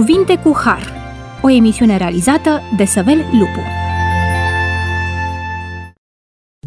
Cuvinte cu Har, o emisiune realizată de Săvel Lupu.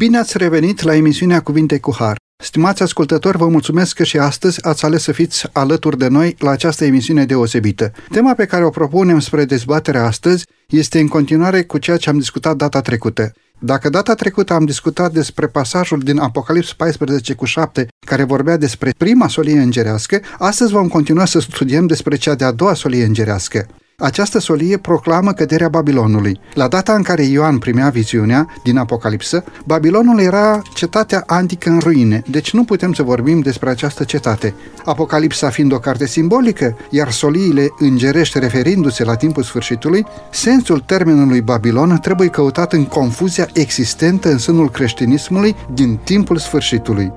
Bine ați revenit la emisiunea Cuvinte cu Har. Stimați ascultători, vă mulțumesc că și astăzi ați ales să fiți alături de noi la această emisiune deosebită. Tema pe care o propunem spre dezbatere astăzi este în continuare cu ceea ce am discutat data trecută. Dacă data trecută am discutat despre pasajul din Apocalips 14 cu 7, care vorbea despre prima solie îngerească, astăzi vom continua să studiem despre cea de-a doua solie îngerească. Această solie proclamă căderea Babilonului. La data în care Ioan primea viziunea din Apocalipsă, Babilonul era cetatea antică în ruine, deci nu putem să vorbim despre această cetate. Apocalipsa fiind o carte simbolică, iar soliile îngerești referindu-se la timpul sfârșitului, sensul termenului Babilon trebuie căutat în confuzia existentă în sânul creștinismului din timpul sfârșitului.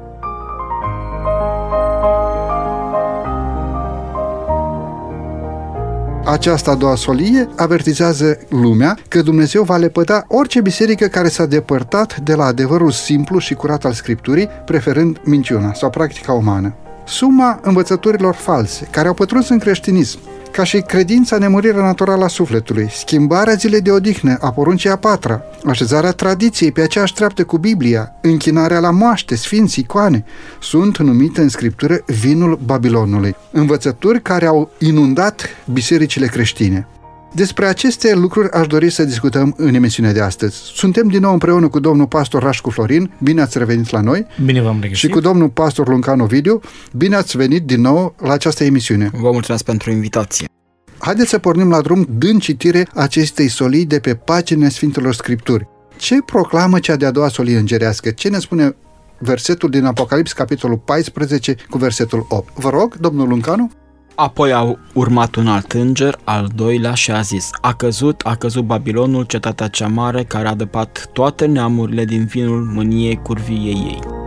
Această a doua solie avertizează lumea că Dumnezeu va lepăda orice biserică care s-a depărtat de la adevărul simplu și curat al Scripturii, preferând minciuna sau practica umană. Suma învățăturilor false, care au pătruns în creștinism, ca și credința nemurirea naturală a sufletului, schimbarea zilei de odihnă a poruncii a patra, așezarea tradiției pe aceeași treaptă cu Biblia, închinarea la moaște, sfinți, icoane, sunt numite în scriptură vinul Babilonului, învățături care au inundat bisericile creștine. Despre aceste lucruri aș dori să discutăm în emisiunea de astăzi. Suntem din nou împreună cu domnul pastor Rașcu Florin, bine ați revenit la noi. Bine v-am regăsit. Și cu domnul pastor Luncanu Ovidiu, bine ați venit din nou la această emisiune. Vă mulțumesc pentru invitație. Haideți să pornim la drum dând citire acestei solii de pe paginile Sfintelor Scripturi. Ce proclamă cea de-a doua solie îngerească? Ce ne spune versetul din Apocalips, capitolul 14, cu versetul 8? Vă rog, domnul Luncanu. Apoi a urmat un alt înger, al doilea, și a zis, A căzut, a căzut Babilonul, cetatea cea mare, care a dăpat toate neamurile din vinul mâniei curviei ei.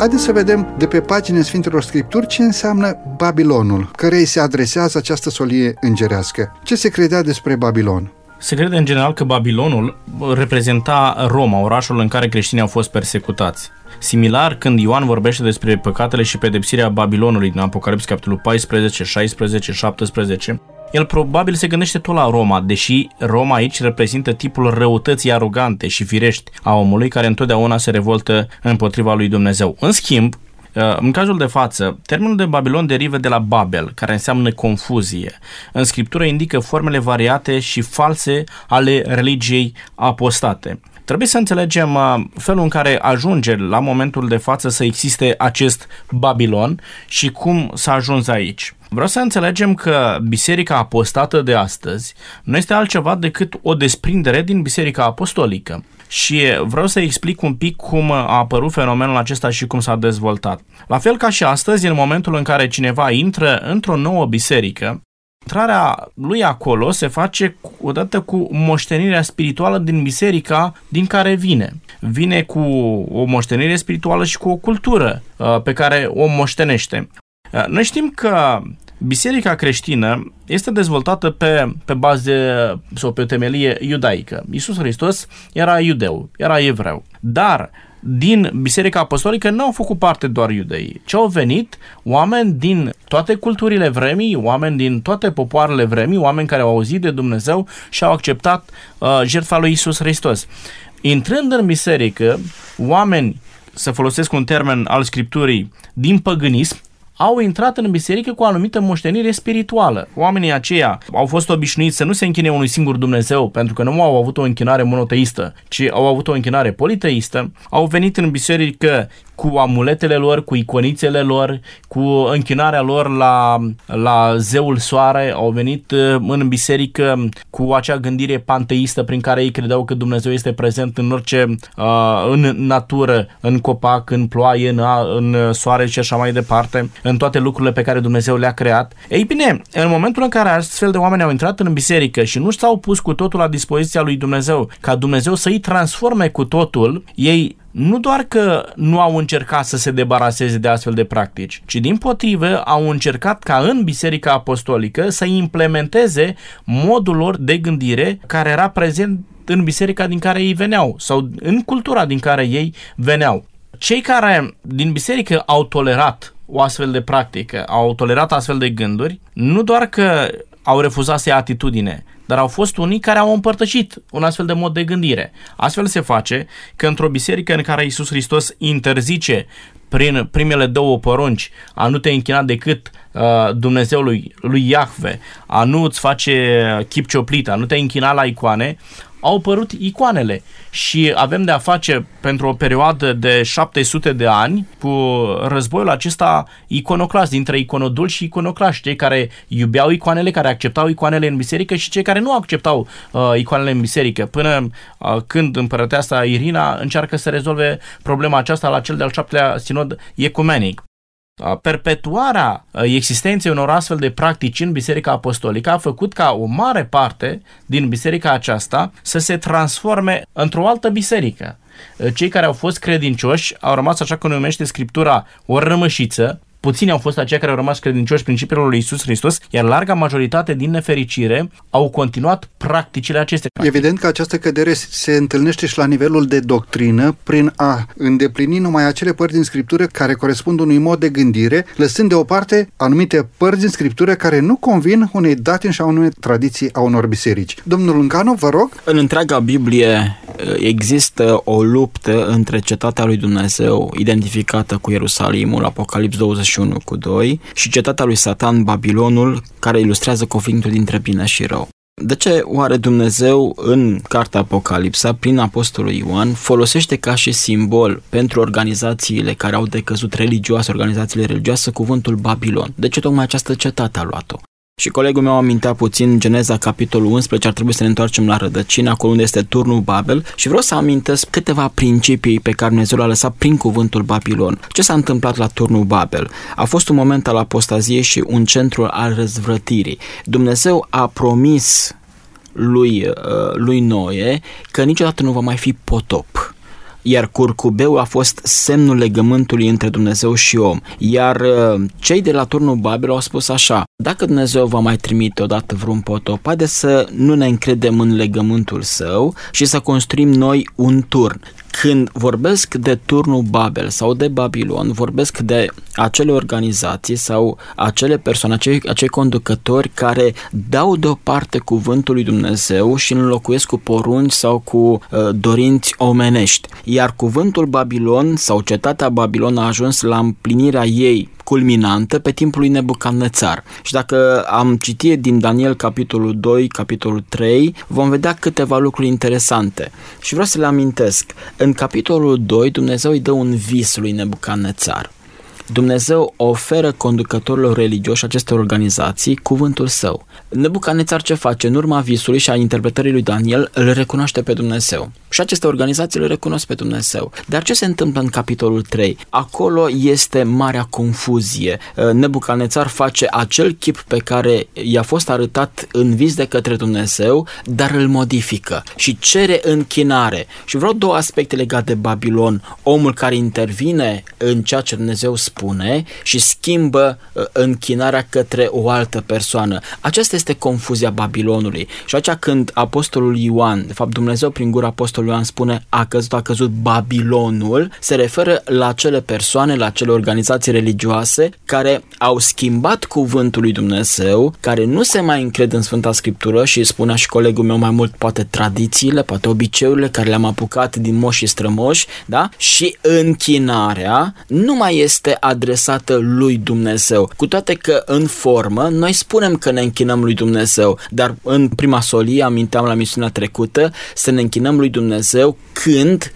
Haideți să vedem de pe paginile Sfintelor Scripturi ce înseamnă Babilonul, cărei se adresează această solie îngerească. Ce se credea despre Babilon? Se crede în general că Babilonul reprezenta Roma, orașul în care creștinii au fost persecutați. Similar, când Ioan vorbește despre păcatele și pedepsirea Babilonului din Apocalips, capitolul 14, 16, 17, el probabil se gândește tot la Roma, deși Roma aici reprezintă tipul răutății arogante și firești a omului care întotdeauna se revoltă împotriva lui Dumnezeu. În schimb, uh, în cazul de față, termenul de Babilon derivă de la Babel, care înseamnă confuzie. În scriptură indică formele variate și false ale religiei apostate. Trebuie să înțelegem uh, felul în care ajunge la momentul de față să existe acest Babilon și cum s-a ajuns aici. Vreau să înțelegem că biserica apostată de astăzi nu este altceva decât o desprindere din biserica apostolică. Și vreau să explic un pic cum a apărut fenomenul acesta și cum s-a dezvoltat. La fel ca și astăzi, în momentul în care cineva intră într-o nouă biserică, Intrarea lui acolo se face odată cu moștenirea spirituală din biserica din care vine. Vine cu o moștenire spirituală și cu o cultură uh, pe care o moștenește. Uh, noi știm că biserica creștină este dezvoltată pe, pe bază sau pe o temelie iudaică. Iisus Hristos era iudeu, era evreu. Dar din Biserica Apostolică nu au făcut parte doar iudei, ci au venit oameni din toate culturile vremii, oameni din toate popoarele vremii, oameni care au auzit de Dumnezeu și au acceptat uh, jertfa lui Isus Hristos. Intrând în biserică, oameni, să folosesc un termen al Scripturii, din păgânism, au intrat în biserică cu o anumită moștenire spirituală. Oamenii aceia au fost obișnuiți să nu se închine unui singur Dumnezeu, pentru că nu au avut o închinare monoteistă, ci au avut o închinare politeistă, au venit în biserică cu amuletele lor, cu iconițele lor, cu închinarea lor la, la zeul soare, au venit uh, în biserică cu acea gândire panteistă prin care ei credeau că Dumnezeu este prezent în orice, uh, în natură, în copac, în ploaie, în, în soare și așa mai departe, în toate lucrurile pe care Dumnezeu le-a creat. Ei bine, în momentul în care astfel de oameni au intrat în biserică și nu s-au pus cu totul la dispoziția lui Dumnezeu, ca Dumnezeu să îi transforme cu totul, ei nu doar că nu au încercat să se debaraseze de astfel de practici, ci din potrivă au încercat ca în Biserica Apostolică să implementeze modul lor de gândire care era prezent în biserica din care ei veneau sau în cultura din care ei veneau. Cei care din biserică au tolerat o astfel de practică, au tolerat astfel de gânduri, nu doar că au refuzat să ia atitudine, dar au fost unii care au împărtășit un astfel de mod de gândire. Astfel se face că într-o biserică în care Isus Hristos interzice prin primele două porunci a nu te închina decât uh, Dumnezeului lui Iahve, a nu îți face chip cioplit, a nu te închina la icoane, au apărut icoanele. Și avem de a face pentru o perioadă de 700 de ani cu războiul acesta iconoclast, dintre iconodul și iconoclași, cei care iubeau icoanele, care acceptau icoanele în biserică și cei care nu acceptau uh, icoanele în biserică, până uh, când împărăteasa Irina încearcă să rezolve problema aceasta la cel de-al șaptelea sinod ecumenic perpetuarea existenței unor astfel de practici în Biserica Apostolică a făcut ca o mare parte din biserica aceasta să se transforme într-o altă biserică. Cei care au fost credincioși au rămas, așa cum numește Scriptura, o rămășiță, Puțini au fost aceia care au rămas credincioși principiilor lui Isus Hristos, iar larga majoritate din nefericire au continuat practicile acestea. Evident că această cădere se întâlnește și la nivelul de doctrină prin a îndeplini numai acele părți din Scriptură care corespund unui mod de gândire, lăsând deoparte anumite părți din Scriptură care nu convin unei datini și a unei tradiții a unor biserici. Domnul Lunganu, vă rog. În întreaga Biblie eh, există o luptă între cetatea lui Dumnezeu identificată cu Ierusalimul, Apocalips 20 21 cu 2 și cetatea lui Satan, Babilonul, care ilustrează conflictul dintre bine și rău. De ce oare Dumnezeu în cartea Apocalipsa, prin Apostolul Ioan, folosește ca și simbol pentru organizațiile care au decăzut religioase, organizațiile religioase, cuvântul Babilon? De ce tocmai această cetate a luat-o? Și colegul meu amintea puțin Geneza capitolul 11, ar trebui să ne întoarcem la rădăcină, acolo unde este turnul Babel și vreau să amintesc câteva principii pe care Dumnezeu le-a lăsat prin cuvântul Babilon. Ce s-a întâmplat la turnul Babel? A fost un moment al apostaziei și un centru al răzvrătirii. Dumnezeu a promis lui, uh, lui Noe că niciodată nu va mai fi potop iar curcubeu a fost semnul legământului între Dumnezeu și om. Iar uh, cei de la turnul Babel au spus așa, dacă Dumnezeu va mai trimite odată vreun potop, haide să nu ne încredem în legământul său și să construim noi un turn. Când vorbesc de turnul Babel sau de Babilon, vorbesc de acele organizații sau acele persoane, acei, acei conducători care dau deoparte cuvântul lui Dumnezeu și înlocuiesc cu porunci sau cu uh, dorinți omenești. Iar cuvântul Babilon sau cetatea Babilon a ajuns la împlinirea ei culminantă pe timpul lui Nebucadnețar. Și dacă am citit din Daniel capitolul 2, capitolul 3, vom vedea câteva lucruri interesante. Și vreau să le amintesc. În capitolul 2, Dumnezeu îi dă un vis lui Nebucadnețar. Dumnezeu oferă conducătorilor religioși acestor organizații cuvântul său. Nebucanețar ce face? În urma visului și a interpretării lui Daniel îl recunoaște pe Dumnezeu. Și aceste organizații îl recunosc pe Dumnezeu. Dar ce se întâmplă în capitolul 3? Acolo este marea confuzie. Nebucanețar face acel chip pe care i-a fost arătat în vis de către Dumnezeu, dar îl modifică și cere închinare. Și vreau două aspecte legate de Babilon. Omul care intervine în ceea ce Dumnezeu spune spune și schimbă uh, închinarea către o altă persoană. Aceasta este confuzia Babilonului. Și atunci când apostolul Ioan, de fapt Dumnezeu prin gura apostolului Ioan spune a căzut, a căzut Babilonul, se referă la acele persoane, la acele organizații religioase care au schimbat cuvântul lui Dumnezeu, care nu se mai încred în Sfânta Scriptură și spunea și colegul meu mai mult poate tradițiile, poate obiceiurile care le-am apucat din moși și strămoși, da? Și închinarea nu mai este adresată lui Dumnezeu. Cu toate că în formă noi spunem că ne închinăm lui Dumnezeu, dar în prima solie, aminteam la misiunea trecută, să ne închinăm lui Dumnezeu când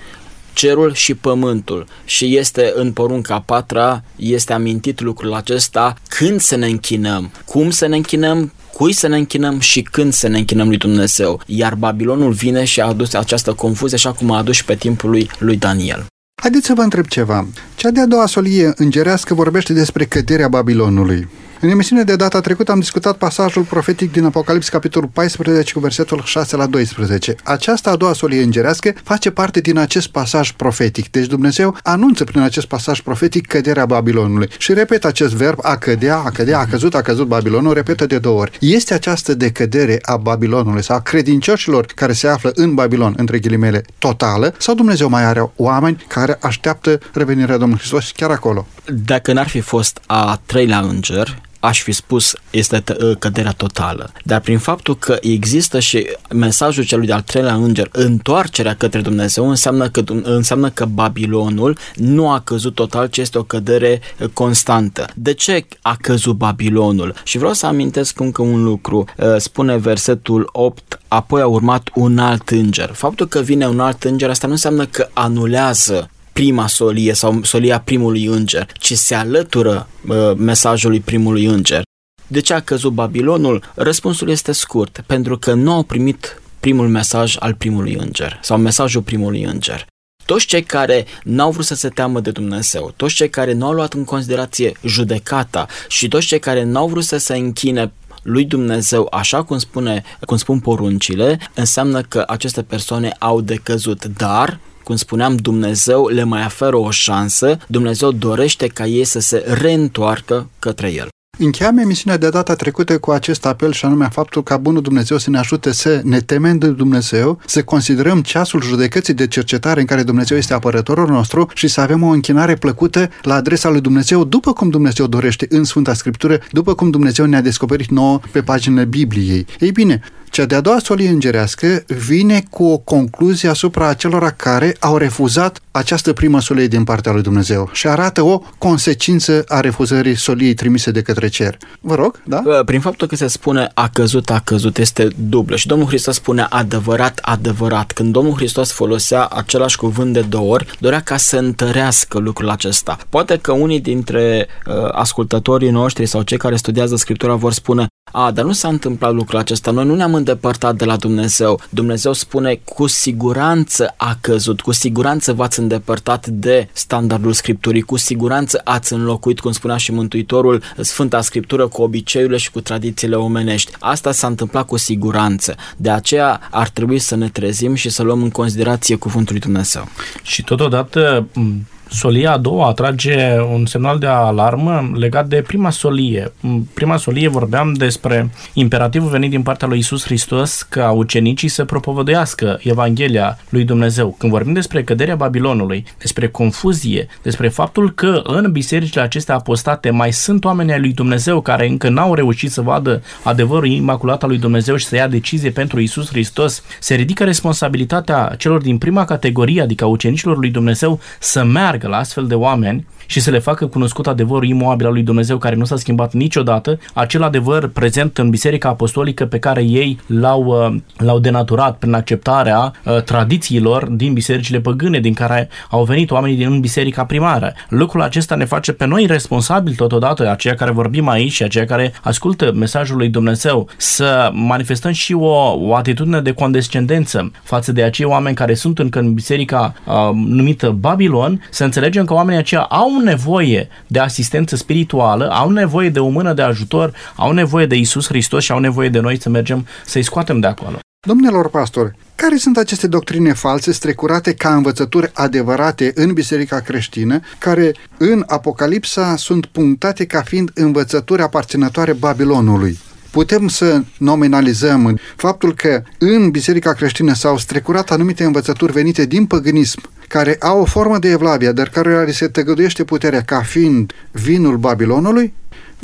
cerul și pământul. Și este în porunca patra, este amintit lucrul acesta când să ne închinăm, cum să ne închinăm, cui să ne închinăm și când să ne închinăm lui Dumnezeu. Iar Babilonul vine și a adus această confuzie așa cum a adus și pe timpul lui, lui Daniel. Haideți să vă întreb ceva. Cea de-a doua solie îngerească vorbește despre căderea Babilonului. În emisiunea de data trecută am discutat pasajul profetic din Apocalips, capitolul 14, cu versetul 6 la 12. Aceasta a doua solie îngerească face parte din acest pasaj profetic. Deci Dumnezeu anunță prin acest pasaj profetic căderea Babilonului. Și repet acest verb a cădea, a cădea, a căzut, a căzut Babilonul, repetă de două ori. Este această decădere a Babilonului sau a credincioșilor care se află în Babilon, între ghilimele, totală, sau Dumnezeu mai are oameni care așteaptă revenirea Domnului Hristos chiar acolo? Dacă n-ar fi fost a treilea înger, aș fi spus este ă, căderea totală. Dar prin faptul că există și mesajul celui de-al treilea înger, întoarcerea către Dumnezeu, înseamnă că, înseamnă că Babilonul nu a căzut total, ci este o cădere ă, constantă. De ce a căzut Babilonul? Și vreau să amintesc încă un lucru. Ă, spune versetul 8, apoi a urmat un alt înger. Faptul că vine un alt înger, asta nu înseamnă că anulează prima solie sau solia primului înger, ci se alătură uh, mesajului primului înger. De ce a căzut Babilonul? Răspunsul este scurt, pentru că nu au primit primul mesaj al primului înger sau mesajul primului înger. Toți cei care n-au vrut să se teamă de Dumnezeu, toți cei care nu au luat în considerație judecata și toți cei care n-au vrut să se închine lui Dumnezeu, așa cum, spune, cum spun poruncile, înseamnă că aceste persoane au decăzut, dar cum spuneam, Dumnezeu le mai oferă o șansă, Dumnezeu dorește ca ei să se reîntoarcă către El. Încheiam emisiunea de data trecută cu acest apel și anume faptul ca Bunul Dumnezeu să ne ajute să ne temem de Dumnezeu, să considerăm ceasul judecății de cercetare în care Dumnezeu este apărătorul nostru și să avem o închinare plăcută la adresa lui Dumnezeu după cum Dumnezeu dorește în Sfânta Scriptură, după cum Dumnezeu ne-a descoperit nouă pe paginile Bibliei. Ei bine, cea de-a doua solie îngerească vine cu o concluzie asupra acelora care au refuzat această primă solie din partea lui Dumnezeu și arată o consecință a refuzării soliei trimise de către cer. Vă rog, da? Prin faptul că se spune a căzut, a căzut, este dublă și Domnul Hristos spune adevărat, adevărat. Când Domnul Hristos folosea același cuvânt de două ori, dorea ca să întărească lucrul acesta. Poate că unii dintre uh, ascultătorii noștri sau cei care studiază Scriptura vor spune a, dar nu s-a întâmplat lucrul acesta, noi nu ne-am îndepărtat de la Dumnezeu. Dumnezeu spune, cu siguranță a căzut, cu siguranță v-ați îndepărtat de standardul Scripturii, cu siguranță ați înlocuit, cum spunea și Mântuitorul, Sfânta Scriptură cu obiceiurile și cu tradițiile omenești. Asta s-a întâmplat cu siguranță. De aceea ar trebui să ne trezim și să luăm în considerație cuvântul lui Dumnezeu. Și totodată Solia a doua atrage un semnal de alarmă legat de prima solie. În prima solie vorbeam despre imperativul venit din partea lui Isus Hristos ca ucenicii să propovăduiască Evanghelia lui Dumnezeu. Când vorbim despre căderea Babilonului, despre confuzie, despre faptul că în bisericile acestea apostate mai sunt oameni ai lui Dumnezeu care încă n-au reușit să vadă adevărul imaculat al lui Dumnezeu și să ia decizie pentru Isus Hristos, se ridică responsabilitatea celor din prima categorie, adică a ucenicilor lui Dumnezeu, să meargă la astfel de oameni și să le facă cunoscut adevărul imoabil al lui Dumnezeu care nu s-a schimbat niciodată, acel adevăr prezent în Biserica Apostolică pe care ei l-au, uh, l-au denaturat prin acceptarea uh, tradițiilor din bisericile păgâne din care au venit oamenii din biserica primară. Lucrul acesta ne face pe noi responsabili totodată, aceia care vorbim aici și aceia care ascultă mesajul lui Dumnezeu, să manifestăm și o, o atitudine de condescendență față de acei oameni care sunt încă în biserica uh, numită Babilon, să înțelegem că oamenii aceia au nevoie de asistență spirituală, au nevoie de o mână de ajutor, au nevoie de Isus Hristos și au nevoie de noi să mergem să-i scoatem de acolo. Domnilor pastori, care sunt aceste doctrine false strecurate ca învățături adevărate în biserica creștină, care în Apocalipsa sunt punctate ca fiind învățături aparținătoare Babilonului? putem să nominalizăm faptul că în biserica creștină s-au strecurat anumite învățături venite din păgânism, care au o formă de evlavia, dar care se tăgăduiește puterea ca fiind vinul Babilonului,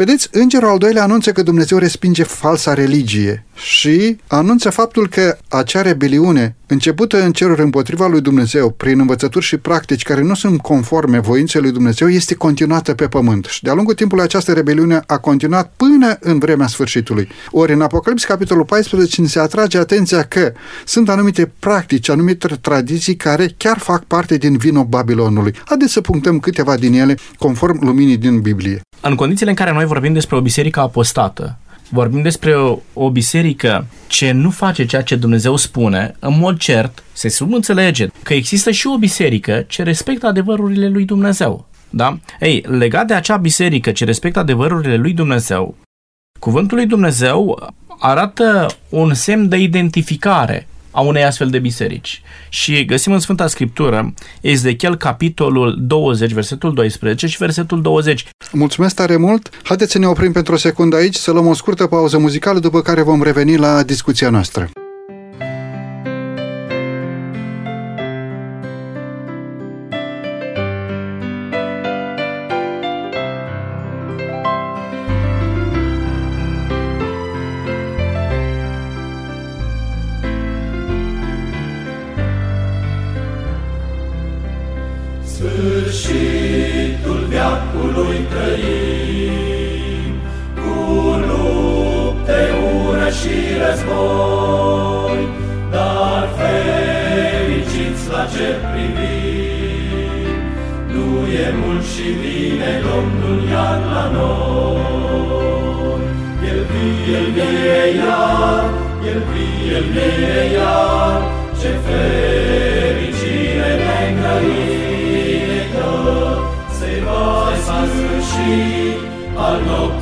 Vedeți, îngerul al doilea anunță că Dumnezeu respinge falsa religie și anunță faptul că acea rebeliune începută în ceruri împotriva lui Dumnezeu prin învățături și practici care nu sunt conforme voinței lui Dumnezeu este continuată pe pământ. Și de-a lungul timpului această rebeliune a continuat până în vremea sfârșitului. Ori în Apocalips, capitolul 14, se atrage atenția că sunt anumite practici, anumite tradiții care chiar fac parte din vinul Babilonului. Haideți să punctăm câteva din ele conform luminii din Biblie. În condițiile în care noi vorbim despre o biserică apostată, vorbim despre o, o biserică ce nu face ceea ce Dumnezeu spune, în mod cert, se subînțelege că există și o biserică ce respectă adevărurile lui Dumnezeu. Da? Ei, legat de acea biserică ce respectă adevărurile lui Dumnezeu, cuvântul lui Dumnezeu arată un semn de identificare a unei astfel de biserici. Și găsim în Sfânta Scriptură Ezechiel capitolul 20, versetul 12 și versetul 20. Mulțumesc tare mult! Haideți să ne oprim pentru o secundă aici, să luăm o scurtă pauză muzicală, după care vom reveni la discuția noastră.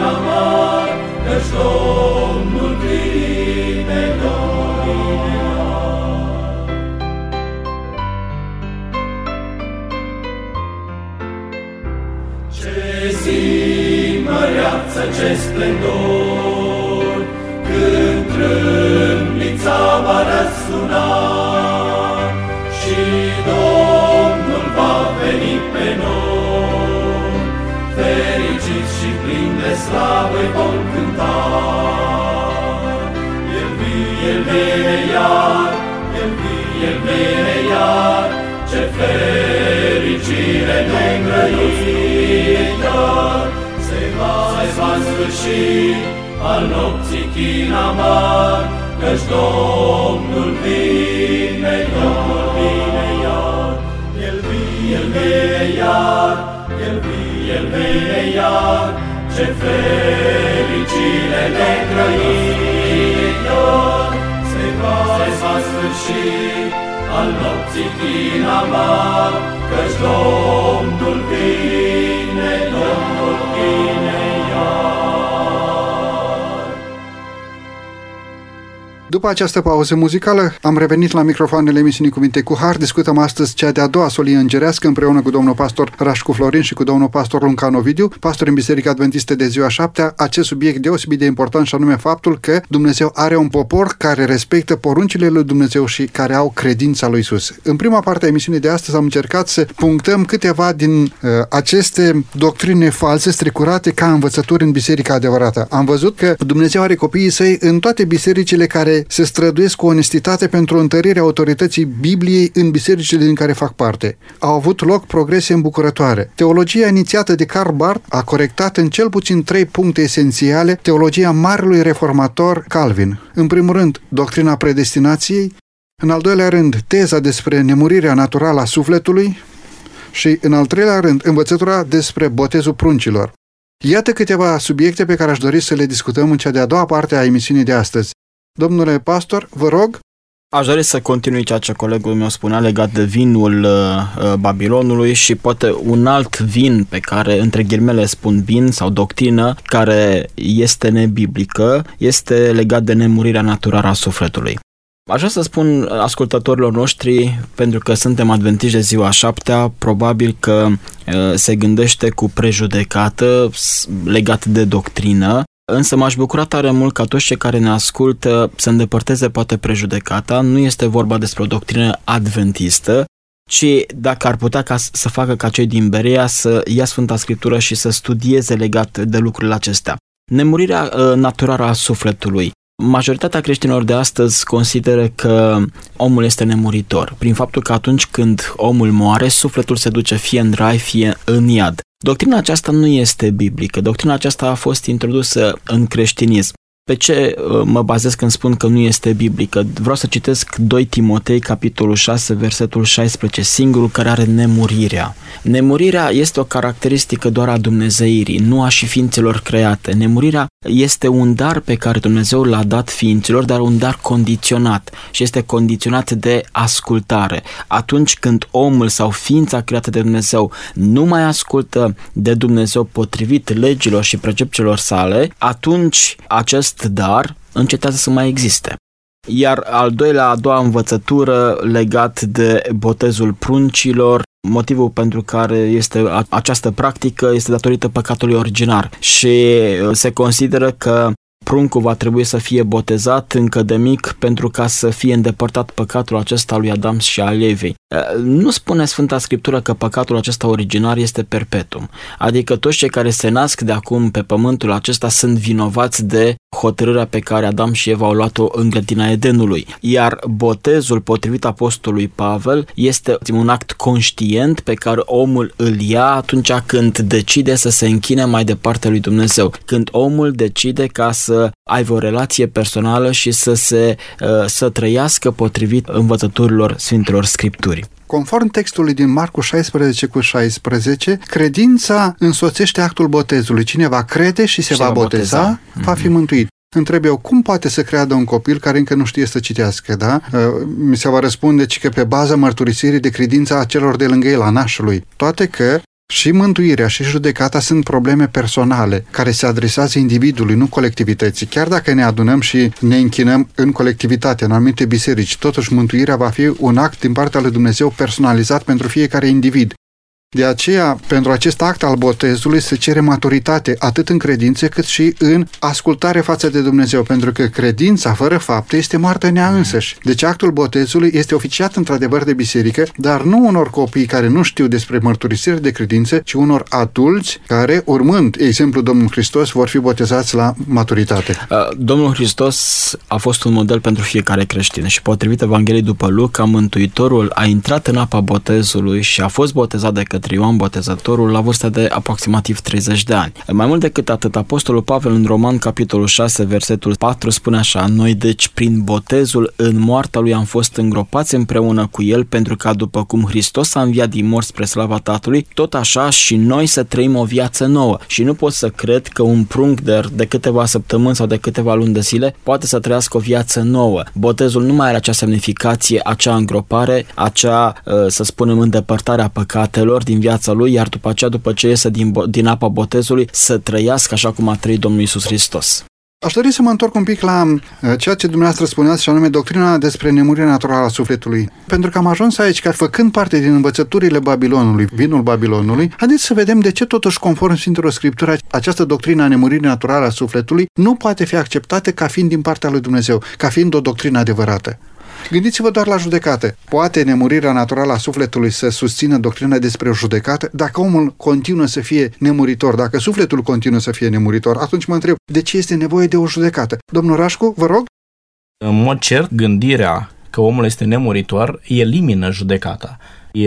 nopții china mari, căci Domnul vine, Domnul vine. măreață, ce splendor, când trâmbița va răsuna slavă vom cânta. El vine, El vine iar, El vine, El vine iar, ce fericire ne iar va sfârși al nopții chinamar, căci Domnul vine, Domnul vine iar, El vine, El vine iar, El vine, El vine iar, ce fericire ne grăim iar, se va, se va sfârși al nopții chinamar, căci Domnul vine, După această pauză muzicală, am revenit la microfoanele emisiunii Cuvinte cu Har. Discutăm astăzi cea de-a doua solie îngerească împreună cu domnul pastor Rașcu Florin și cu domnul pastor Luncan Ovidiu, pastor în Biserica Adventistă de ziua șaptea, acest subiect deosebit de important și anume faptul că Dumnezeu are un popor care respectă poruncile lui Dumnezeu și care au credința lui Isus. În prima parte a emisiunii de astăzi am încercat să punctăm câteva din uh, aceste doctrine false strecurate ca învățături în biserica adevărată. Am văzut că Dumnezeu are copiii săi în toate bisericile care se străduiesc cu onestitate pentru întărirea autorității Bibliei în bisericile din care fac parte. Au avut loc progrese îmbucurătoare. Teologia inițiată de Karl Barth a corectat în cel puțin trei puncte esențiale teologia marelui reformator Calvin. În primul rând, doctrina predestinației, în al doilea rând, teza despre nemurirea naturală a sufletului și, în al treilea rând, învățătura despre botezul pruncilor. Iată câteva subiecte pe care aș dori să le discutăm în cea de-a doua parte a emisiunii de astăzi. Domnule pastor, vă rog. Aș dori să continui ceea ce colegul meu spunea legat de vinul uh, uh, Babilonului și poate un alt vin pe care, între ghilmele spun vin sau doctrină, care este nebiblică, este legat de nemurirea naturală a sufletului. Aș vrea să spun ascultătorilor noștri, pentru că suntem adventiști de ziua șaptea, probabil că uh, se gândește cu prejudecată legat de doctrină Însă m-aș bucura tare mult ca toți cei care ne ascultă să îndepărteze poate prejudecata. Nu este vorba despre o doctrină adventistă, ci dacă ar putea ca să facă ca cei din Berea să ia Sfânta Scriptură și să studieze legat de lucrurile acestea. Nemurirea uh, naturală a sufletului. Majoritatea creștinilor de astăzi consideră că omul este nemuritor, prin faptul că atunci când omul moare, sufletul se duce fie în rai, fie în iad. Doctrina aceasta nu este biblică. Doctrina aceasta a fost introdusă în creștinism. Pe ce uh, mă bazez când spun că nu este biblică? Vreau să citesc 2 Timotei, capitolul 6, versetul 16, singurul care are nemurirea. Nemurirea este o caracteristică doar a Dumnezeirii, nu a și ființelor create. Nemurirea este un dar pe care Dumnezeu l-a dat ființelor, dar un dar condiționat și este condiționat de ascultare. Atunci când omul sau ființa creată de Dumnezeu nu mai ascultă de Dumnezeu potrivit legilor și preceptelor sale, atunci acest dar încetează să mai existe. Iar al doilea, a doua învățătură legat de botezul pruncilor, motivul pentru care este această practică este datorită păcatului originar și uh, se consideră că pruncul va trebui să fie botezat încă de mic pentru ca să fie îndepărtat păcatul acesta lui Adam și al Evei. Nu spune Sfânta Scriptură că păcatul acesta originar este perpetuum, adică toți cei care se nasc de acum pe pământul acesta sunt vinovați de hotărârea pe care Adam și Eva au luat-o în grădina Edenului. Iar botezul, potrivit apostolului Pavel, este un act conștient pe care omul îl ia atunci când decide să se închine mai departe lui Dumnezeu. Când omul decide ca să aibă o relație personală și să se uh, să trăiască potrivit învățăturilor Sfintelor Scripturii. Conform textului din Marcu 16 cu 16, credința însoțește actul botezului. Cine va crede și se, se va boteza, boteza, va fi mhm. mântuit. Întreb eu, cum poate să creadă un copil care încă nu știe să citească, da? Uh, mi se va răspunde că pe baza mărturisirii de credința a celor de lângă el, a nașului. Toate că și mântuirea și judecata sunt probleme personale care se adresează individului, nu colectivității. Chiar dacă ne adunăm și ne închinăm în colectivitate, în anumite biserici, totuși mântuirea va fi un act din partea lui Dumnezeu personalizat pentru fiecare individ. De aceea, pentru acest act al botezului se cere maturitate, atât în credințe cât și în ascultare față de Dumnezeu, pentru că credința fără fapte este moartea în ea însăși. Deci actul botezului este oficiat într-adevăr de biserică, dar nu unor copii care nu știu despre mărturisire de credință, ci unor adulți care, urmând exemplul Domnului Hristos, vor fi botezați la maturitate. Uh, Domnul Hristos a fost un model pentru fiecare creștin și potrivit Evangheliei după Luca, Mântuitorul a intrat în apa botezului și a fost botezat de către către Ioan Botezătorul la vârsta de aproximativ 30 de ani. Mai mult decât atât, Apostolul Pavel în Roman, capitolul 6, versetul 4, spune așa, Noi deci prin botezul în moartea lui am fost îngropați împreună cu el pentru ca după cum Hristos a înviat din morți spre slava Tatălui, tot așa și noi să trăim o viață nouă. Și nu pot să cred că un prunc de, de câteva săptămâni sau de câteva luni de zile poate să trăiască o viață nouă. Botezul nu mai are acea semnificație, acea îngropare, acea, ă, să spunem, îndepărtare a păcatelor din viața lui, iar după aceea, după ce iese din, din apa botezului, să trăiască așa cum a trăit Domnul Isus Hristos. Aș dori să mă întorc un pic la uh, ceea ce dumneavoastră spuneați și anume doctrina despre nemurirea naturală a sufletului. Pentru că am ajuns aici că făcând parte din învățăturile Babilonului, vinul Babilonului, haideți să vedem de ce totuși conform Sfintelor Scriptură această doctrină a nemuririi naturale a sufletului nu poate fi acceptată ca fiind din partea lui Dumnezeu, ca fiind o doctrină adevărată. Gândiți-vă doar la judecată. Poate nemurirea naturală a sufletului să susțină doctrina despre o judecată? Dacă omul continuă să fie nemuritor, dacă sufletul continuă să fie nemuritor, atunci mă întreb, de ce este nevoie de o judecată? Domnul Rașcu, vă rog? În mod cert, gândirea că omul este nemuritor elimină judecata.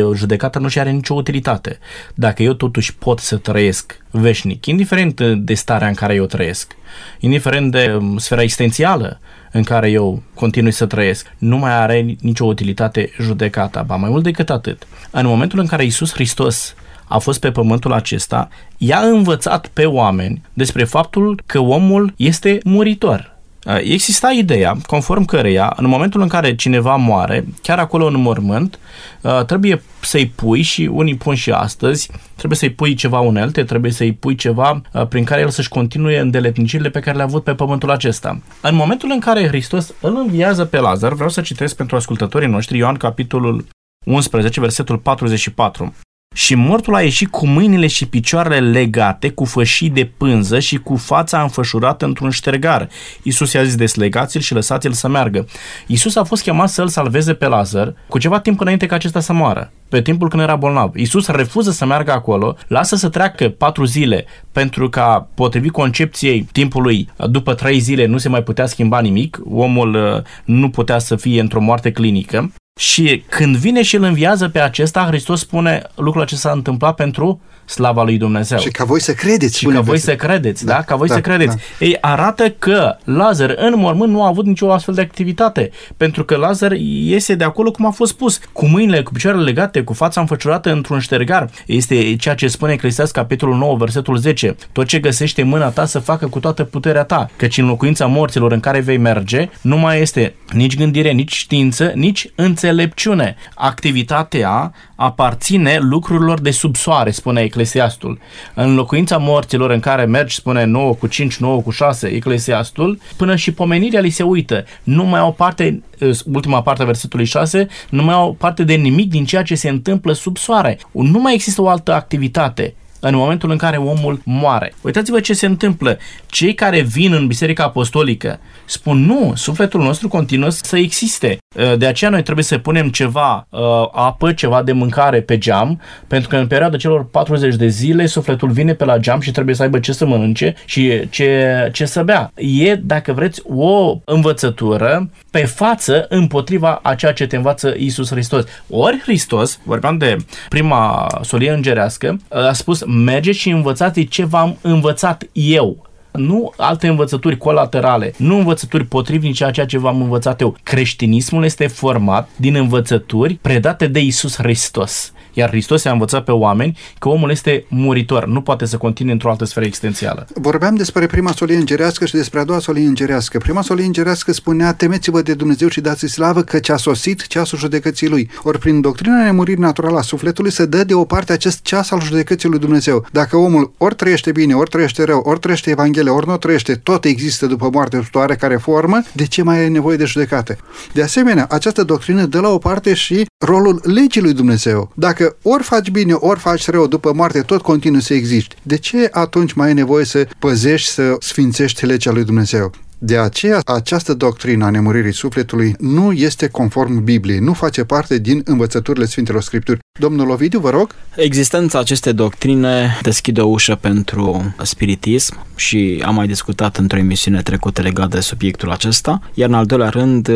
o judecată nu și are nicio utilitate. Dacă eu totuși pot să trăiesc veșnic, indiferent de starea în care eu trăiesc, indiferent de um, sfera existențială în care eu continui să trăiesc, nu mai are nicio utilitate judecata. Ba mai mult decât atât. În momentul în care Isus Hristos a fost pe pământul acesta, i-a învățat pe oameni despre faptul că omul este muritor. Uh, exista ideea conform căreia în momentul în care cineva moare, chiar acolo în mormânt, uh, trebuie să-i pui și unii pun și astăzi, trebuie să-i pui ceva unelte, trebuie să-i pui ceva uh, prin care el să-și continue îndeletnicirile pe care le-a avut pe pământul acesta. În momentul în care Hristos îl înviază pe Lazar, vreau să citesc pentru ascultătorii noștri Ioan capitolul 11, versetul 44. Și mortul a ieșit cu mâinile și picioarele legate, cu fășii de pânză și cu fața înfășurată într-un ștergar. Iisus i-a zis, deslegați-l și lăsați-l să meargă. Iisus a fost chemat să-l salveze pe Lazar cu ceva timp înainte ca acesta să moară, pe timpul când era bolnav. Iisus refuză să meargă acolo, lasă să treacă patru zile, pentru ca, potrivit concepției timpului, după trei zile nu se mai putea schimba nimic, omul uh, nu putea să fie într-o moarte clinică și când vine și îl înviază pe acesta, Hristos spune lucrul acesta s-a întâmplat pentru slava lui Dumnezeu. Și ca voi să credeți. Și ca voi să credeți, da? da? Ca voi da, să credeți. Da. Ei, arată că Lazar în mormânt nu a avut nicio astfel de activitate, pentru că Lazar iese de acolo cum a fost spus, cu mâinile, cu picioarele legate, cu fața înfăciurată într-un ștergar. Este ceea ce spune Eclesiast capitolul 9, versetul 10. Tot ce găsește în mâna ta să facă cu toată puterea ta, căci în locuința morților în care vei merge, nu mai este nici gândire, nici știință, nici înțelepciune. Activitatea aparține lucrurilor de sub soare, spune Eclesiastul. În locuința morților în care mergi, spune 9 cu 5, 9 cu 6, Eclesiastul, până și pomenirea li se uită. Nu mai au parte, ultima parte a versetului 6, nu mai au parte de nimic din ceea ce se întâmplă sub soare. Nu mai există o altă activitate în momentul în care omul moare. Uitați-vă ce se întâmplă. Cei care vin în Biserica Apostolică spun nu, sufletul nostru continuă să existe. Uh, de aceea noi trebuie să punem ceva uh, apă, ceva de mâncare pe geam, pentru că în perioada celor 40 de zile sufletul vine pe la geam și trebuie să aibă ce să mănânce și ce, ce să bea. E, dacă vreți, o învățătură pe față împotriva a ceea ce te învață Isus Hristos. Ori Hristos, vorbeam de prima solie îngerească, a spus mergeți și învățați ce v-am învățat eu nu alte învățături colaterale, nu învățături potrivnice a ceea ce v-am învățat eu. Creștinismul este format din învățături predate de Isus Hristos. Iar Hristos a învățat pe oameni că omul este muritor, nu poate să continue într-o altă sferă existențială. Vorbeam despre prima solie îngerească și despre a doua solie îngerească. Prima solie îngerească spunea, temeți-vă de Dumnezeu și dați slavă că ce a sosit ceasul judecății lui. Ori prin doctrina nemuririi naturală a sufletului se dă deoparte acest ceas al judecății lui Dumnezeu. Dacă omul ori trăiește bine, ori trăiește rău, ori trăiește Evanghelia, ori nu trăiește, tot există după moarte care care formă, de ce mai e nevoie de judecată? De asemenea, această doctrină dă la o parte și rolul legii lui Dumnezeu. Dacă ori faci bine, ori faci rău, după moarte tot continuu să existi, de ce atunci mai e nevoie să păzești, să sfințești legea lui Dumnezeu? De aceea, această doctrină a nemuririi sufletului nu este conform Bibliei, nu face parte din învățăturile Sfintelor Scripturi. Domnul Ovidiu, vă rog. Existența acestei doctrine deschide o ușă pentru spiritism și am mai discutat într-o emisiune trecută legat de subiectul acesta, iar în al doilea rând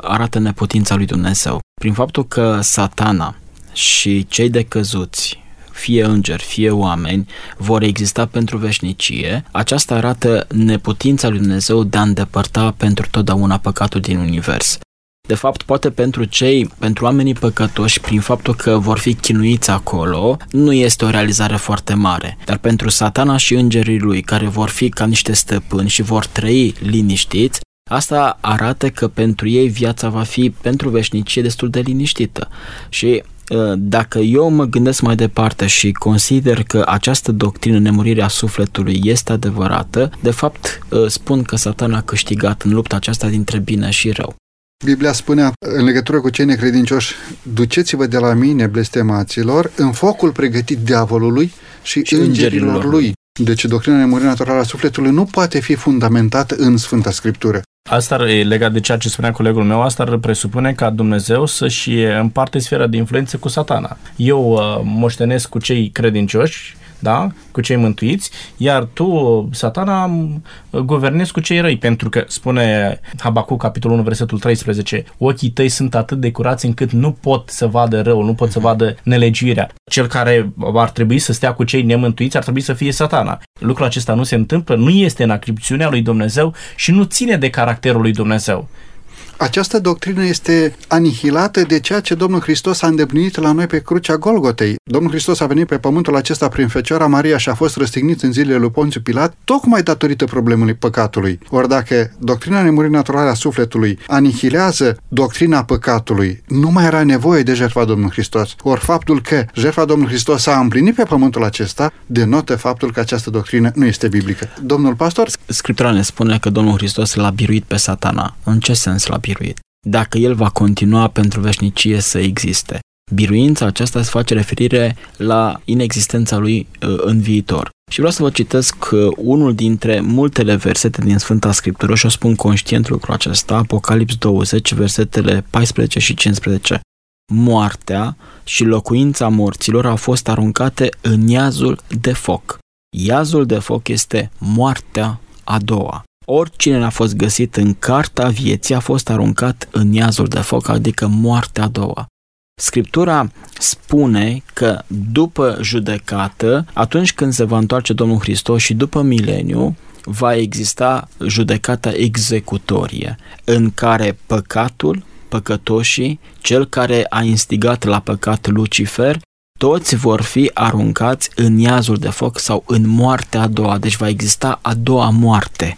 arată neputința lui Dumnezeu. Prin faptul că satana și cei decăzuți fie îngeri, fie oameni, vor exista pentru veșnicie, aceasta arată neputința lui Dumnezeu de a îndepărta pentru totdeauna păcatul din univers. De fapt, poate pentru cei, pentru oamenii păcătoși, prin faptul că vor fi chinuiți acolo, nu este o realizare foarte mare. Dar pentru satana și îngerii lui, care vor fi ca niște stăpâni și vor trăi liniștiți, Asta arată că pentru ei viața va fi pentru veșnicie destul de liniștită. Și ă, dacă eu mă gândesc mai departe și consider că această doctrină nemurirea sufletului este adevărată, de fapt ă, spun că Satan a câștigat în lupta aceasta dintre bine și rău. Biblia spunea în legătură cu cei necredincioși, duceți-vă de la mine, blestemaților, în focul pregătit diavolului și, și îngerilor, îngerilor lui. Deci doctrina nemuririi naturală a sufletului nu poate fi fundamentată în Sfânta Scriptură. Asta e legat de ceea ce spunea colegul meu, asta ar presupune ca Dumnezeu să-și împarte sfera de influență cu satana. Eu uh, moștenesc cu cei credincioși da? cu cei mântuiți, iar tu, satana, guvernezi cu cei răi, pentru că spune Habacuc, capitolul 1, versetul 13, ochii tăi sunt atât de curați încât nu pot să vadă rău, nu pot să vadă nelegiuirea. Cel care ar trebui să stea cu cei nemântuiți ar trebui să fie satana. Lucrul acesta nu se întâmplă, nu este în acripțiunea lui Dumnezeu și nu ține de caracterul lui Dumnezeu. Această doctrină este anihilată de ceea ce Domnul Hristos a îndeplinit la noi pe crucea Golgotei. Domnul Hristos a venit pe pământul acesta prin Fecioara Maria și a fost răstignit în zilele lui Ponțiu Pilat, tocmai datorită problemului păcatului. Ori dacă doctrina nemuririi naturale a sufletului anihilează doctrina păcatului, nu mai era nevoie de jertfa Domnului Hristos. Ori faptul că jertfa Domnului Hristos s-a împlinit pe pământul acesta, denotă faptul că această doctrină nu este biblică. Domnul pastor? Scriptura ne spune că Domnul Hristos l-a biruit pe satana. În ce sens l-a biruit? Dacă el va continua pentru veșnicie să existe. Biruința aceasta se face referire la inexistența lui uh, în viitor. Și vreau să vă citesc uh, unul dintre multele versete din Sfânta Scriptură și o spun conștient lucrul acesta, Apocalips 20, versetele 14 și 15. Moartea și locuința morților au fost aruncate în iazul de foc. Iazul de foc este moartea a doua. Oricine a fost găsit în carta vieții a fost aruncat în iazul de foc, adică moartea a doua. Scriptura spune că după judecată, atunci când se va întoarce Domnul Hristos și după mileniu, va exista judecata executorie, în care păcatul, păcătoșii, cel care a instigat la păcat Lucifer, toți vor fi aruncați în iazul de foc sau în moartea a doua, deci va exista a doua moarte.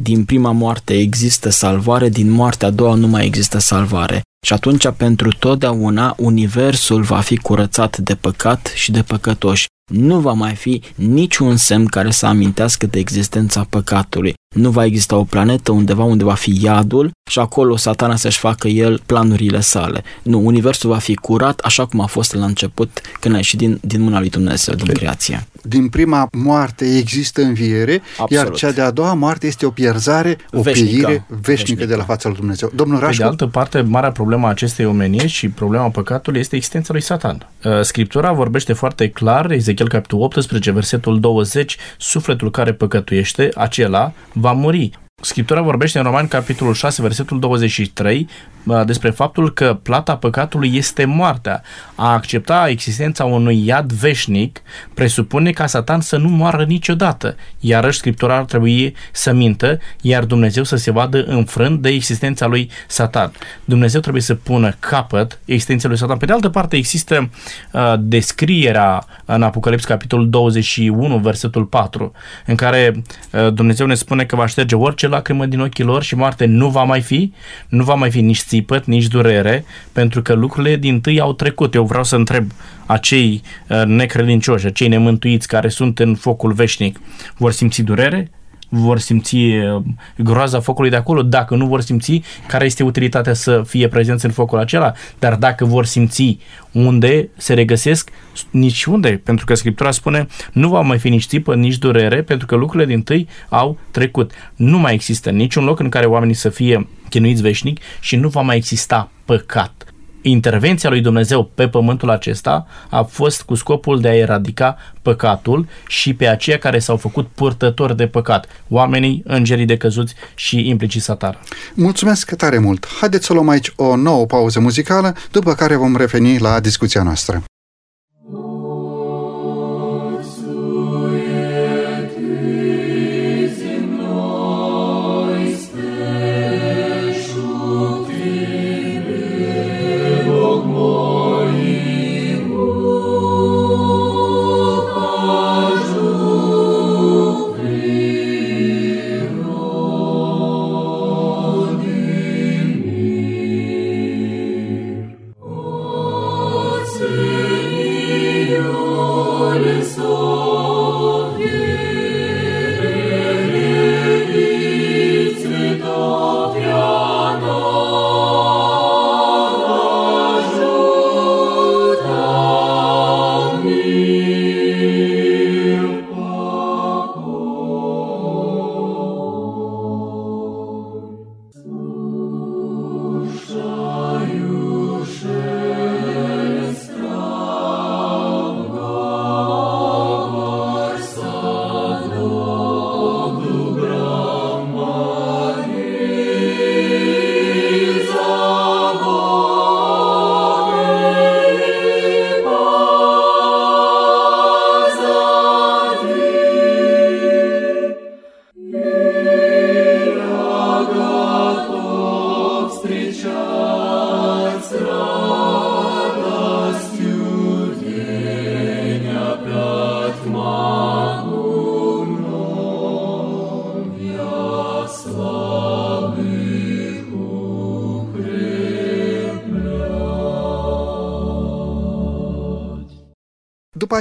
Din prima moarte există salvare, din moartea a doua nu mai există salvare. Și atunci, pentru totdeauna, universul va fi curățat de păcat și de păcătoși. Nu va mai fi niciun semn care să amintească de existența păcatului. Nu va exista o planetă undeva unde va fi iadul și acolo satana să-și facă el planurile sale. Nu, universul va fi curat așa cum a fost la început când a ieșit din, din mâna lui Dumnezeu, din creație. Din prima moarte există înviere, Absolut. iar cea de-a doua moarte este o pierzare, o Veșnică. pierire veșnică, Veșnică. de la fața lui Dumnezeu. Domnul Pe de Rașcu, altă parte, marea problemă a acestei omeniri și problema păcatului este existența lui Satan. Uh, Scriptura vorbește foarte clar, Ezechiel capitolul 18, versetul 20, sufletul care păcătuiește, acela va muri. Scriptura vorbește în Roman capitolul 6, versetul 23, uh, despre faptul că plata păcatului este moartea. A accepta existența unui iad veșnic presupune ca Satan să nu moară niciodată. Iarăși Scriptura ar trebui să mintă, iar Dumnezeu să se vadă înfrânt de existența lui Satan. Dumnezeu trebuie să pună capăt existenței lui Satan. Pe de altă parte, există uh, descrierea în Apocalips capitolul 21, versetul 4, în care uh, Dumnezeu ne spune că va șterge orice lacrimă din ochii lor și moarte nu va mai fi, nu va mai fi nici țipăt, nici durere, pentru că lucrurile din tâi au trecut. Eu vreau să întreb acei uh, necredincioși, acei nemântuiți care sunt în focul veșnic, vor simți durere? Vor simți uh, groaza focului de acolo, dacă nu vor simți, care este utilitatea să fie prezenți în focul acela, dar dacă vor simți unde se regăsesc, nici unde, pentru că Scriptura spune nu va mai fi nici țipă, nici durere, pentru că lucrurile din tâi au trecut. Nu mai există niciun loc în care oamenii să fie chinuiți veșnic și nu va mai exista păcat intervenția lui Dumnezeu pe pământul acesta a fost cu scopul de a eradica păcatul și pe aceia care s-au făcut purtători de păcat, oamenii, îngerii de căzuți și implicit satana. mulțumesc tare mult. Haideți să luăm aici o nouă pauză muzicală, după care vom reveni la discuția noastră.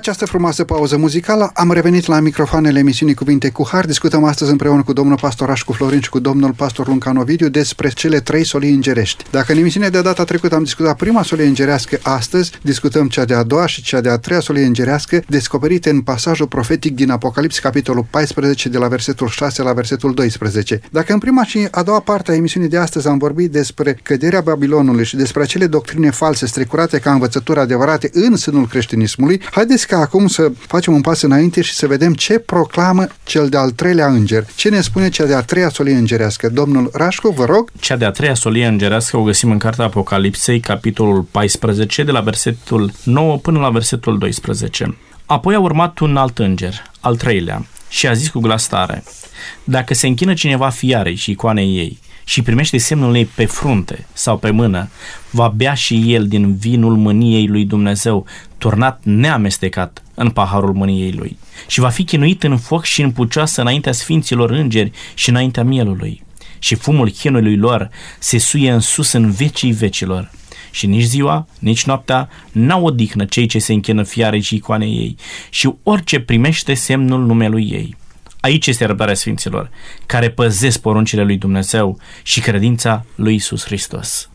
Această frumoasă pauză muzicală, am revenit la microfoanele emisiunii Cuvinte cu Har. Discutăm astăzi împreună cu domnul pastor cu Florin și cu domnul pastor Luncan Ovidiu despre cele trei solii îngerești. Dacă în emisiunea de data trecută am discutat prima solie îngerească, astăzi discutăm cea de-a doua și cea de-a treia solie îngerească, descoperite în pasajul profetic din Apocalips, capitolul 14, de la versetul 6 la versetul 12. Dacă în prima și a doua parte a emisiunii de astăzi am vorbit despre căderea Babilonului și despre acele doctrine false strecurate ca învățături adevărate în sânul creștinismului, haideți ca acum să facem un pas înainte și să vedem ce proclamă cel de-al treilea înger. Ce ne spune cea de-a treia solie îngerească? Domnul Rașcu, vă rog. Cea de-a treia solie îngerească o găsim în Cartea Apocalipsei, capitolul 14, de la versetul 9 până la versetul 12. Apoi a urmat un alt înger, al treilea, și a zis cu glas tare, Dacă se închină cineva fiarei și icoanei ei și primește semnul ei pe frunte sau pe mână, va bea și el din vinul mâniei lui Dumnezeu, turnat neamestecat în paharul mâniei lui, și va fi chinuit în foc și în pucioasă înaintea sfinților îngeri și înaintea mielului. Și fumul chinului lor se suie în sus în vecii vecilor. Și nici ziua, nici noaptea n-au odihnă cei ce se închină fiarei și icoanei ei și orice primește semnul numelui ei. Aici este răbdarea Sfinților, care păzesc poruncile lui Dumnezeu și credința lui Isus Hristos.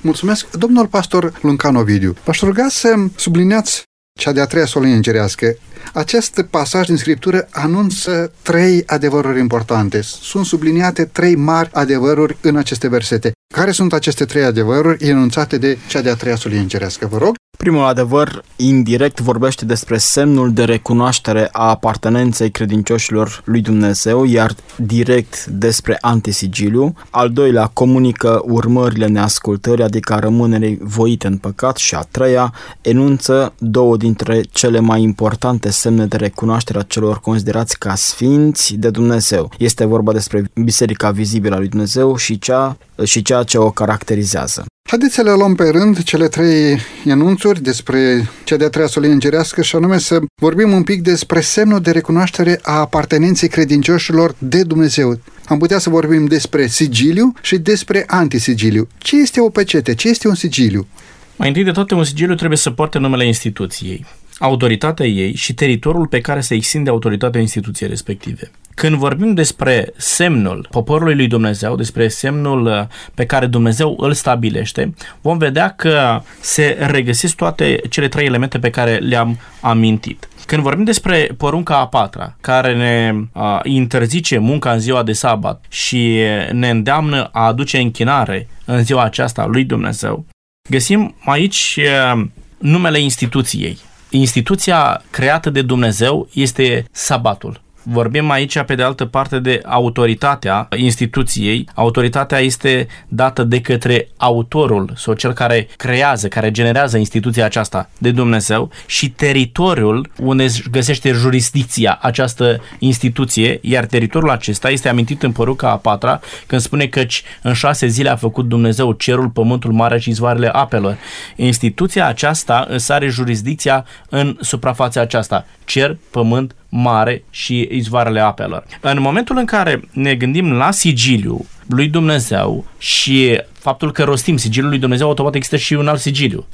Mulțumesc. Domnul pastor Luncan Ovidiu, v-aș ruga să subliniați cea de-a treia solie îngerească. Acest pasaj din Scriptură anunță trei adevăruri importante. Sunt subliniate trei mari adevăruri în aceste versete. Care sunt aceste trei adevăruri enunțate de cea de-a treia solie îngerească? Vă rog. Primul adevăr, indirect, vorbește despre semnul de recunoaștere a apartenenței credincioșilor lui Dumnezeu, iar direct despre antisigiliu. Al doilea, comunică urmările neascultării, adică a rămânerii voite în păcat. Și a treia, enunță două dintre cele mai importante semne de recunoaștere a celor considerați ca sfinți de Dumnezeu. Este vorba despre biserica vizibilă a lui Dumnezeu și, cea, și ceea ce o caracterizează. Haideți să le luăm pe rând cele trei enunțuri despre cea de-a treia solie îngerească și anume să vorbim un pic despre semnul de recunoaștere a apartenenței credincioșilor de Dumnezeu. Am putea să vorbim despre sigiliu și despre antisigiliu. Ce este o pecete? Ce este un sigiliu? Mai întâi de toate, un sigiliu trebuie să poarte numele instituției autoritatea ei și teritoriul pe care se extinde autoritatea instituției respective. Când vorbim despre semnul poporului lui Dumnezeu, despre semnul uh, pe care Dumnezeu îl stabilește, vom vedea că se regăsesc toate cele trei elemente pe care le-am amintit. Când vorbim despre porunca a patra, care ne uh, interzice munca în ziua de sabat și ne îndeamnă a aduce închinare în ziua aceasta lui Dumnezeu, găsim aici uh, numele instituției. Instituția creată de Dumnezeu este sabatul. Vorbim aici, pe de altă parte, de autoritatea instituției. Autoritatea este dată de către autorul sau cel care creează, care generează instituția aceasta de Dumnezeu și teritoriul unde găsește jurisdicția această instituție, iar teritoriul acesta este amintit în poruca a patra când spune că în șase zile a făcut Dumnezeu cerul, pământul, marea și izvoarele apelor. Instituția aceasta îți are jurisdicția în suprafața aceasta. Cer, pământ, mare și izvoarele apelor. În momentul în care ne gândim la sigiliu lui Dumnezeu și faptul că rostim sigiliul lui Dumnezeu, automat există și un alt sigiliu.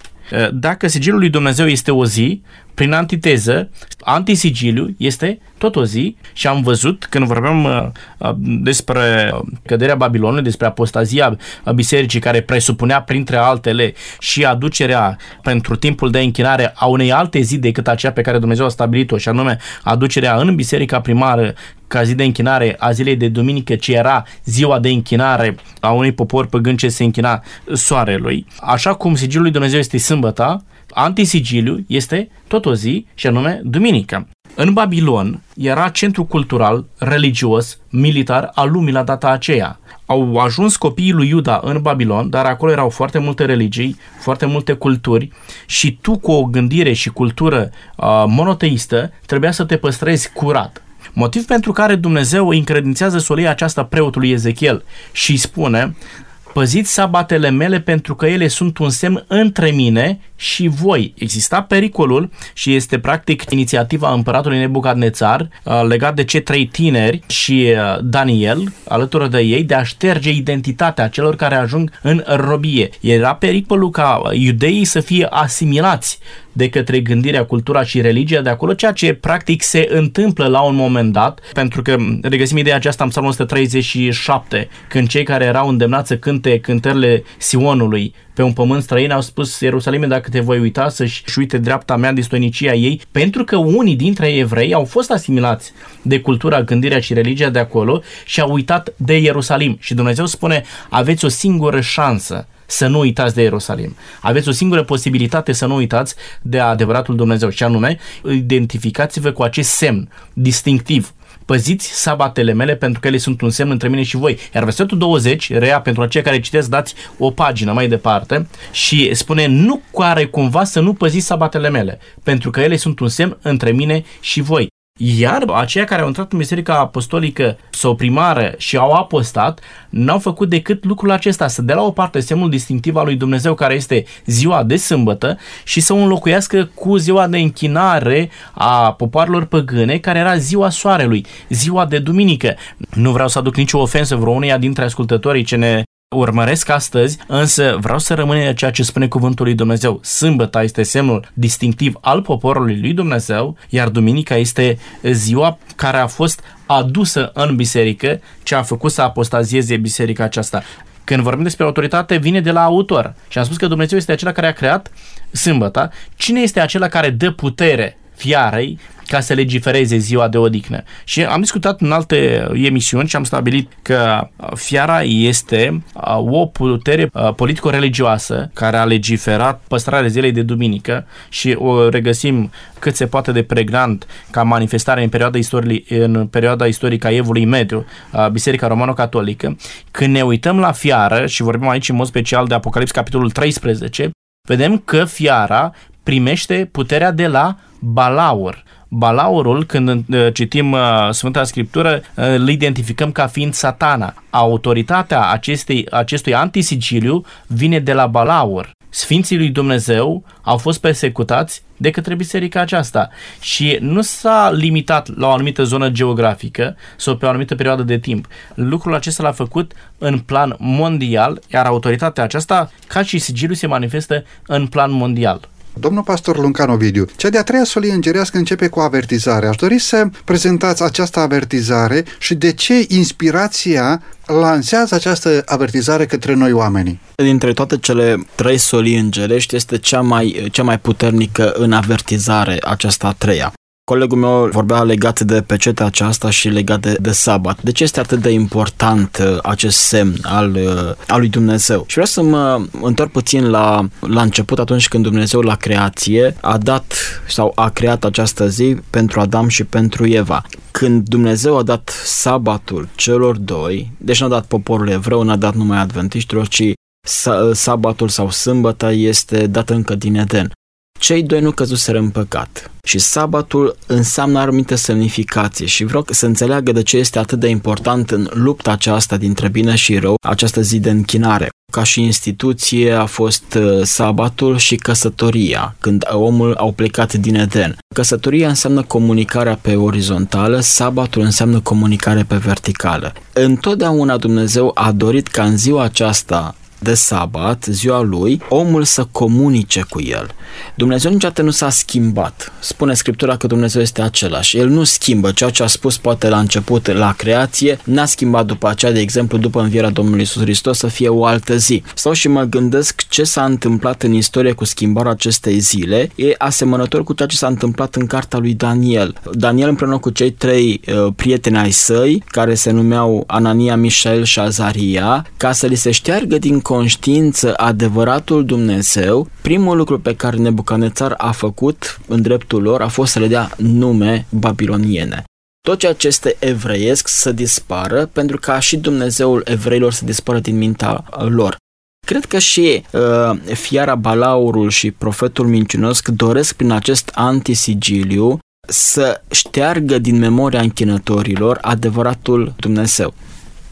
Dacă sigiliul lui Dumnezeu este o zi, prin antiteză, antisigiliu este tot o zi. Și am văzut când vorbeam uh, uh, despre căderea Babilonului, despre apostazia bisericii care presupunea printre altele și aducerea pentru timpul de închinare a unei alte zi decât aceea pe care Dumnezeu a stabilit-o și anume aducerea în biserica primară ca zi de închinare a zilei de duminică, ce era ziua de închinare a unui popor păgân ce se închina soarelui. Așa cum sigilul lui Dumnezeu este sâmbăta, antisigiliu este tot o zi și anume duminică. În Babilon era centru cultural, religios, militar al lumii la data aceea. Au ajuns copiii lui Iuda în Babilon, dar acolo erau foarte multe religii, foarte multe culturi și tu cu o gândire și cultură uh, monoteistă trebuia să te păstrezi curat. Motiv pentru care Dumnezeu îi încredințează solia aceasta preotului Ezechiel și îi spune Păziți sabatele mele pentru că ele sunt un semn între mine și voi. Exista pericolul și este practic inițiativa împăratului Nebucadnețar uh, legat de cei trei tineri și uh, Daniel alături de ei de a șterge identitatea celor care ajung în robie. Era pericolul ca iudeii să fie asimilați de către gândirea, cultura și religia de acolo, ceea ce practic se întâmplă la un moment dat, pentru că regăsim ideea aceasta în Psalmul 137, când cei care erau îndemnați să cânte cântările Sionului pe un pământ străin au spus Ierusalime dacă te voi uita să-și uite dreapta mea de stoinicia ei, pentru că unii dintre evrei au fost asimilați de cultura, gândirea și religia de acolo și au uitat de Ierusalim. Și Dumnezeu spune, aveți o singură șansă să nu uitați de Ierusalim. Aveți o singură posibilitate să nu uitați de adevăratul Dumnezeu și anume, identificați-vă cu acest semn distinctiv păziți sabatele mele pentru că ele sunt un semn între mine și voi. Iar versetul 20, rea pentru aceia care citesc, dați o pagină mai departe și spune nu care cumva să nu păziți sabatele mele, pentru că ele sunt un semn între mine și voi. Iar aceia care au intrat în Biserica Apostolică sau primară și au apostat, n-au făcut decât lucrul acesta, să dea la o parte semnul distinctiv al lui Dumnezeu care este ziua de sâmbătă și să o înlocuiască cu ziua de închinare a popoarelor păgâne, care era ziua soarelui, ziua de duminică. Nu vreau să aduc nicio ofensă vreuneia dintre ascultătorii ce ne urmăresc astăzi, însă vreau să rămâne ceea ce spune cuvântul lui Dumnezeu. Sâmbăta este semnul distinctiv al poporului lui Dumnezeu, iar duminica este ziua care a fost adusă în biserică, ce a făcut să apostazieze biserica aceasta. Când vorbim despre autoritate, vine de la autor. Și am spus că Dumnezeu este acela care a creat sâmbăta. Cine este acela care dă putere fiarei ca să legifereze ziua de odihnă. Și am discutat în alte emisiuni și am stabilit că fiara este o putere politico-religioasă care a legiferat păstrarea zilei de duminică și o regăsim cât se poate de pregnant ca manifestare în perioada, istorii, în perioada istorică a Evului Mediu, Biserica Romano-Catolică. Când ne uităm la fiară și vorbim aici în mod special de Apocalips capitolul 13, vedem că fiara primește puterea de la Balaur. Balaurul, când uh, citim uh, Sfânta Scriptură, uh, îl identificăm ca fiind satana. Autoritatea acestei, acestui antisigiliu vine de la Balaur. Sfinții lui Dumnezeu au fost persecutați de către biserica aceasta și nu s-a limitat la o anumită zonă geografică sau pe o anumită perioadă de timp. Lucrul acesta l-a făcut în plan mondial, iar autoritatea aceasta, ca și sigiliu, se manifestă în plan mondial. Domnul pastor Luncan Ovidiu, cea de-a treia solie îngerească începe cu avertizare. Aș dori să prezentați această avertizare și de ce inspirația lansează această avertizare către noi oamenii. Dintre toate cele trei solii îngerești este cea mai, cea mai puternică în avertizare aceasta a treia. Colegul meu vorbea legat de pecetea aceasta și legat de, de sabat. De ce este atât de important uh, acest semn al, uh, al lui Dumnezeu? Și vreau să mă întorc puțin la, la început, atunci când Dumnezeu la creație a dat sau a creat această zi pentru Adam și pentru Eva. Când Dumnezeu a dat sabatul celor doi, deci n-a dat poporul evreu, n-a dat numai adventiștilor, ci sabatul sau sâmbătă este dat încă din Eden cei doi nu căzuseră în păcat. Și sabatul înseamnă anumite semnificație și vreau să înțeleagă de ce este atât de important în lupta aceasta dintre bine și rău, această zi de închinare. Ca și instituție a fost uh, sabatul și căsătoria, când omul au plecat din Eden. Căsătoria înseamnă comunicarea pe orizontală, sabatul înseamnă comunicare pe verticală. Întotdeauna Dumnezeu a dorit ca în ziua aceasta de sabat, ziua lui, omul să comunice cu el. Dumnezeu niciodată nu s-a schimbat. Spune Scriptura că Dumnezeu este același. El nu schimbă ceea ce a spus poate la început, la creație, n-a schimbat după aceea, de exemplu, după învierea Domnului Isus Hristos să fie o altă zi. Sau și mă gândesc ce s-a întâmplat în istorie cu schimbarea acestei zile, e asemănător cu ceea ce s-a întâmplat în cartea lui Daniel. Daniel împreună cu cei trei uh, prieteni ai săi, care se numeau Anania, Mișael și Azaria, ca să li se șteargă din conștiință adevăratul Dumnezeu, primul lucru pe care Nebucanețar a făcut în dreptul lor a fost să le dea nume babiloniene. Tot ceea ce este evreiesc să dispară pentru ca și Dumnezeul evreilor să dispară din mintea lor. Cred că și uh, fiara Balaurul și profetul mincinos doresc prin acest antisigiliu să șteargă din memoria închinătorilor adevăratul Dumnezeu.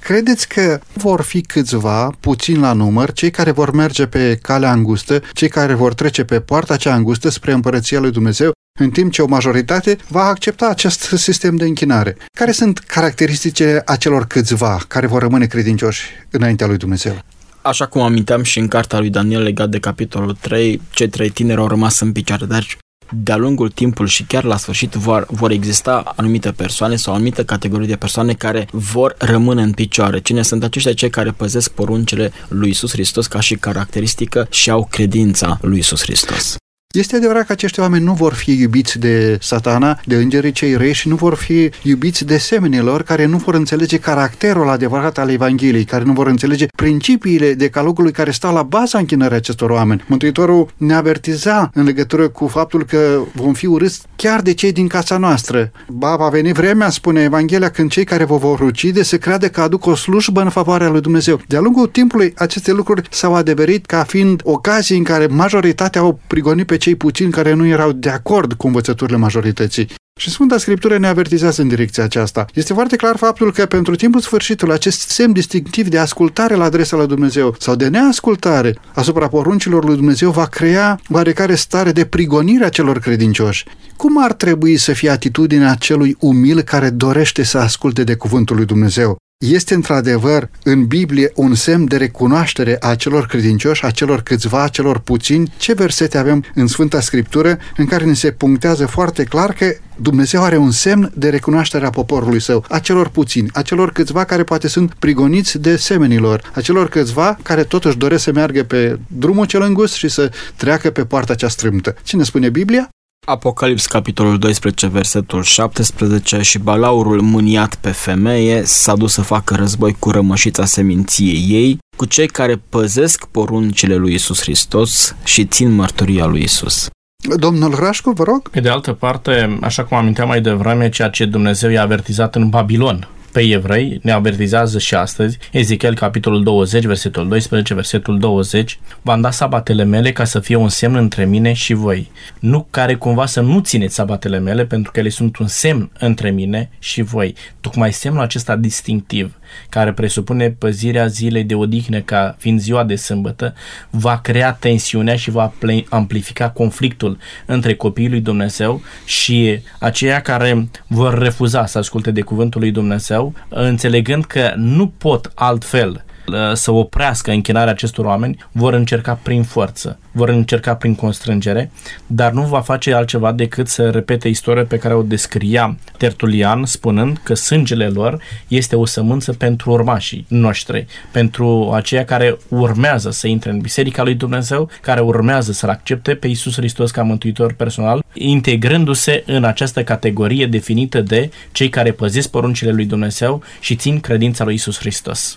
Credeți că vor fi câțiva, puțin la număr, cei care vor merge pe calea îngustă, cei care vor trece pe poarta cea îngustă spre împărăția lui Dumnezeu, în timp ce o majoritate va accepta acest sistem de închinare. Care sunt caracteristicile acelor câțiva care vor rămâne credincioși înaintea lui Dumnezeu? Așa cum aminteam și în cartea lui Daniel legat de capitolul 3, cei trei tineri au rămas în picioare, dar de-a lungul timpului și chiar la sfârșit vor, vor exista anumite persoane sau anumite categorii de persoane care vor rămâne în picioare. Cine sunt aceștia cei care păzesc poruncile lui Isus Hristos ca și caracteristică și au credința lui Isus Hristos. Este adevărat că acești oameni nu vor fi iubiți de satana, de îngerii cei reși și nu vor fi iubiți de semenilor care nu vor înțelege caracterul adevărat al Evangheliei, care nu vor înțelege principiile decalogului care stau la baza închinării acestor oameni. Mântuitorul ne avertiza în legătură cu faptul că vom fi urâți chiar de cei din casa noastră. Ba, va veni vremea, spune Evanghelia, când cei care vă vor ucide se creade că aduc o slujbă în favoarea lui Dumnezeu. De-a lungul timpului, aceste lucruri s-au adeverit ca fiind ocazii în care majoritatea au prigonit pe cei puțini care nu erau de acord cu învățăturile majorității. Și Sfânta Scriptură ne avertizează în direcția aceasta. Este foarte clar faptul că pentru timpul sfârșitului acest semn distinctiv de ascultare la adresa lui Dumnezeu sau de neascultare asupra poruncilor lui Dumnezeu va crea oarecare stare de prigonire a celor credincioși. Cum ar trebui să fie atitudinea celui umil care dorește să asculte de cuvântul lui Dumnezeu? Este într-adevăr în Biblie un semn de recunoaștere a celor credincioși, a celor câțiva, a celor puțini. Ce versete avem în Sfânta Scriptură în care ne se punctează foarte clar că Dumnezeu are un semn de recunoaștere a poporului său, a celor puțini, a celor câțiva care poate sunt prigoniți de semenilor, a celor câțiva care totuși doresc să meargă pe drumul cel îngust și să treacă pe poarta cea strâmtă. Cine spune Biblia? Apocalips, capitolul 12, versetul 17 și balaurul mâniat pe femeie s-a dus să facă război cu rămășița seminției ei, cu cei care păzesc poruncile lui Isus Hristos și țin mărturia lui Isus. Domnul Rașcu, vă rog. Pe de altă parte, așa cum aminteam mai devreme, ceea ce Dumnezeu i-a avertizat în Babilon, pe evrei, ne avertizează și astăzi, Ezechiel capitolul 20, versetul 12, versetul 20, v-am dat sabatele mele ca să fie un semn între mine și voi. Nu care cumva să nu țineți sabatele mele, pentru că ele sunt un semn între mine și voi. Tocmai semnul acesta distinctiv, care presupune păzirea zilei de odihnă ca fiind ziua de sâmbătă, va crea tensiunea și va amplifica conflictul între copiii lui Dumnezeu și aceia care vor refuza să asculte de cuvântul lui Dumnezeu, înțelegând că nu pot altfel Uh, să oprească închinarea acestor oameni, vor încerca prin forță, vor încerca prin constrângere, dar nu va face altceva decât să repete istoria pe care o descria Tertulian, spunând că sângele lor este o sămânță pentru urmașii noștri, pentru aceia care urmează să intre în Biserica lui Dumnezeu, care urmează să-L accepte pe Isus Hristos ca mântuitor personal, integrându-se în această categorie definită de cei care păzesc poruncile lui Dumnezeu și țin credința lui Isus Hristos.